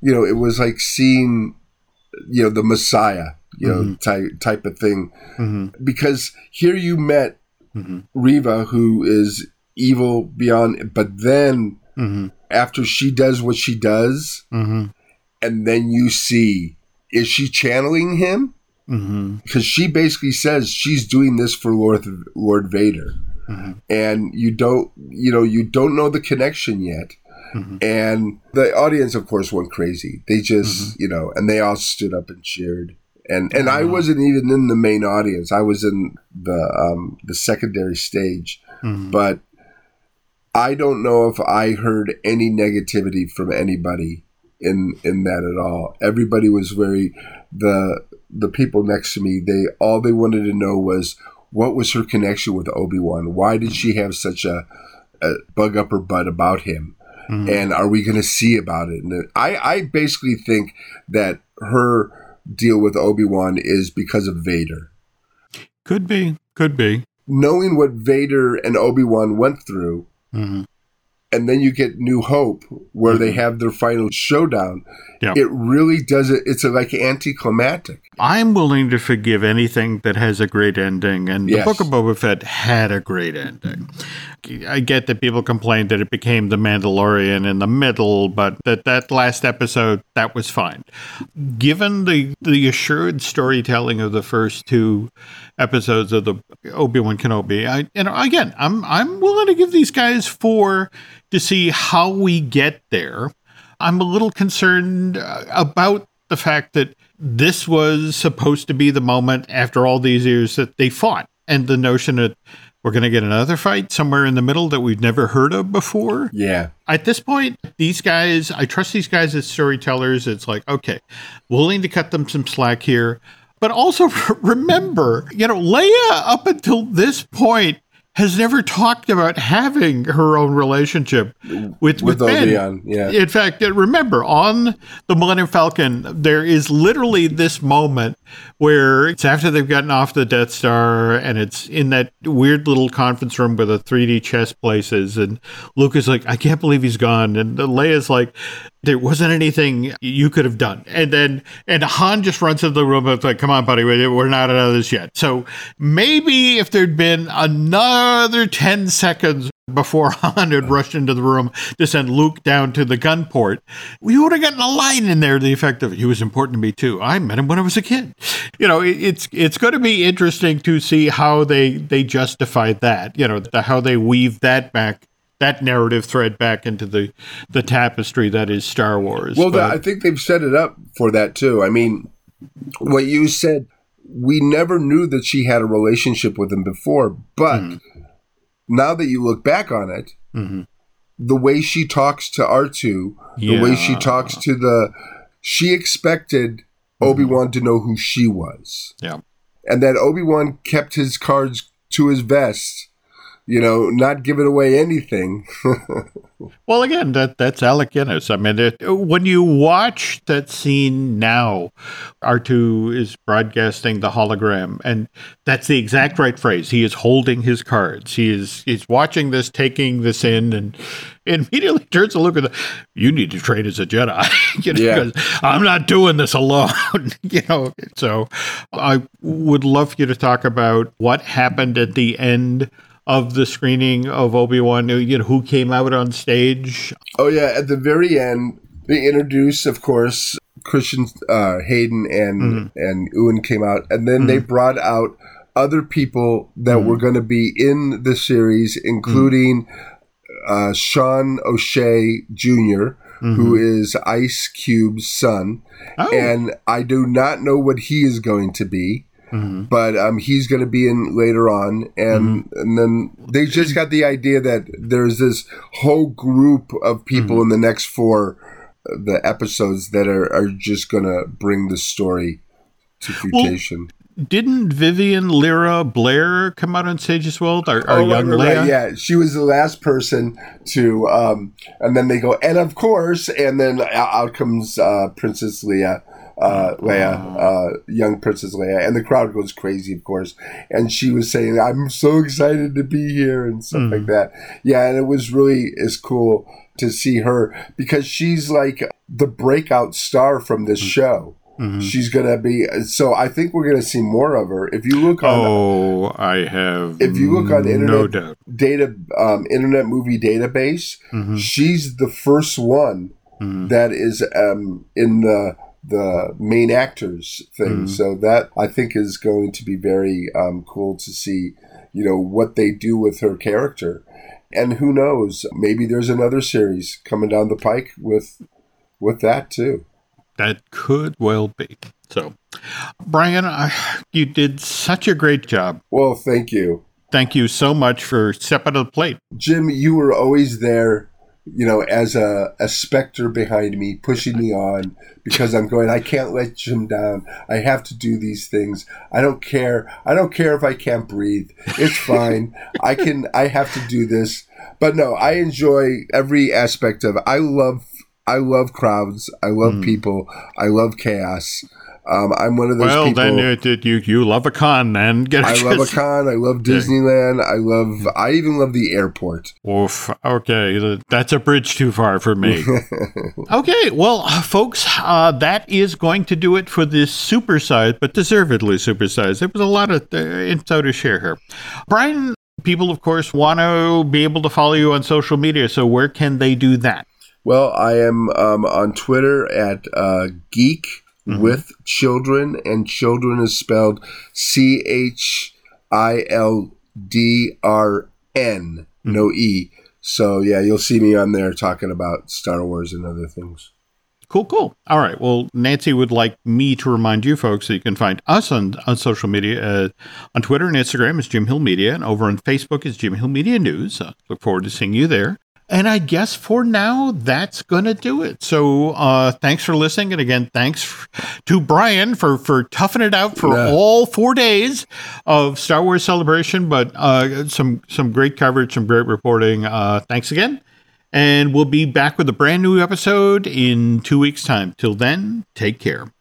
you know, it was like seeing, you know, the Messiah, you know, mm-hmm. type, type of thing. Mm-hmm. Because here you met mm-hmm. Reva, who is evil beyond, but then mm-hmm. after she does what she does, and then you see, is she channeling him? Mm-hmm. because mm-hmm. she basically says she's doing this for Lord Lord Vader, mm-hmm. and you don't you know you don't know the connection yet. Mm-hmm. And the audience, of course, went crazy. They just, mm-hmm. you know, and they all stood up and cheered. And and I wasn't even in the main audience. I was in the um, the secondary stage, mm-hmm. but I don't know if I heard any negativity from anybody in in that at all. Everybody was very the the people next to me. They all they wanted to know was what was her connection with Obi Wan. Why did she have such a, a bug up her butt about him? Mm-hmm. And are we going to see about it? And I I basically think that her deal with Obi Wan is because of Vader. Could be, could be. Knowing what Vader and Obi Wan went through, mm-hmm and then you get New Hope, where mm-hmm. they have their final showdown. Yep. It really does it. It's a, like anticlimactic. I'm willing to forgive anything that has a great ending, and yes. the Book of Boba Fett had a great ending. I get that people complained that it became the Mandalorian in the middle, but that that last episode that was fine. Given the the assured storytelling of the first two episodes of the Obi Wan Kenobi, I know again I'm I'm willing to give these guys four to see how we get there. I'm a little concerned uh, about the fact that this was supposed to be the moment after all these years that they fought and the notion that we're going to get another fight somewhere in the middle that we've never heard of before. Yeah. At this point, these guys, I trust these guys as storytellers. It's like, okay, willing to cut them some slack here. But also remember, you know, Leia up until this point has never talked about having her own relationship with, with, with Ben. Yeah. In fact, uh, remember on the Millennium Falcon, there is literally this moment where it's after they've gotten off the Death Star and it's in that weird little conference room where the 3D chess places. And Luke is like, I can't believe he's gone. And Leia's like, there wasn't anything you could have done. And then, and Han just runs into the room and it's like, come on, buddy, we're not out of this yet. So maybe if there'd been another 10 seconds before Han had rushed into the room to send Luke down to the gun port, we would have gotten a line in there the effect of, he was important to me too. I met him when I was a kid. You know, it's, it's going to be interesting to see how they, they justify that, you know, the, how they weave that back that narrative thread back into the the tapestry that is Star Wars. Well, but, I think they've set it up for that too. I mean, what you said, we never knew that she had a relationship with him before, but mm-hmm. now that you look back on it, mm-hmm. the way she talks to R2, yeah. the way she talks to the, she expected mm-hmm. Obi Wan to know who she was. Yeah, and that Obi Wan kept his cards to his vest you know, not giving away anything. well, again, that that's Alec Guinness. I mean, it, when you watch that scene now, R2 is broadcasting the hologram, and that's the exact right phrase. He is holding his cards. He is he's watching this, taking this in, and immediately turns to look at the. You need to train as a Jedi, you know, yeah. I'm not doing this alone. you know, so I would love for you to talk about what happened at the end of the screening of Obi Wan? You know, who came out on stage? Oh yeah, at the very end, they introduced, of course, Christian uh, Hayden and mm-hmm. and Ewan came out, and then mm-hmm. they brought out other people that mm-hmm. were going to be in the series, including uh, Sean O'Shea junior mm-hmm. who is Ice Cube's son, oh. and I do not know what he is going to be. Mm-hmm. But um, he's going to be in later on, and mm-hmm. and then they just got the idea that there's this whole group of people mm-hmm. in the next four uh, the episodes that are, are just going to bring the story to fruition. Well, didn't Vivian Lyra Blair come out on stage as well? Our, our oh, young right, Leia? Yeah, she was the last person to, um, and then they go, and of course, and then out comes uh, Princess Leia uh, Leia, uh, young Princess Leia, and the crowd goes crazy, of course. And she was saying, "I'm so excited to be here" and stuff mm. like that. Yeah, and it was really is cool to see her because she's like the breakout star from this mm. show. Mm-hmm. She's gonna be so. I think we're gonna see more of her. If you look on, oh, I have. If you look on internet no data, um, internet movie database, mm-hmm. she's the first one mm-hmm. that is um, in the the main actors thing. Mm. So that I think is going to be very um, cool to see, you know, what they do with her character. And who knows, maybe there's another series coming down the pike with with that too. That could well be. So, Brian, I, you did such a great job. Well, thank you. Thank you so much for stepping to the plate. Jim, you were always there you know, as a, a specter behind me, pushing me on because I'm going, I can't let Jim down. I have to do these things. I don't care. I don't care if I can't breathe. It's fine. I can, I have to do this. But no, I enjoy every aspect of it. I love, I love crowds. I love mm. people. I love chaos. Um, I'm one of those well, people. then you, you you love a con, man. Get I love a con. I love Disneyland. I love. I even love the airport. Oof. Okay, that's a bridge too far for me. okay, well, folks, uh, that is going to do it for this supersize, but deservedly supersize. There was a lot of uh, info to share here. Brian, people, of course, want to be able to follow you on social media. So where can they do that? Well, I am um, on Twitter at uh, Geek mm-hmm. with children, and children is spelled C H I L D R N, mm-hmm. no E. So yeah, you'll see me on there talking about Star Wars and other things. Cool, cool. All right. Well, Nancy would like me to remind you folks that you can find us on, on social media. Uh, on Twitter and Instagram is Jim Hill Media, and over on Facebook is Jim Hill Media News. Uh, look forward to seeing you there. And I guess for now, that's going to do it. So uh, thanks for listening. And again, thanks to Brian for, for toughing it out for yeah. all four days of Star Wars Celebration. But uh, some, some great coverage, some great reporting. Uh, thanks again. And we'll be back with a brand new episode in two weeks' time. Till then, take care.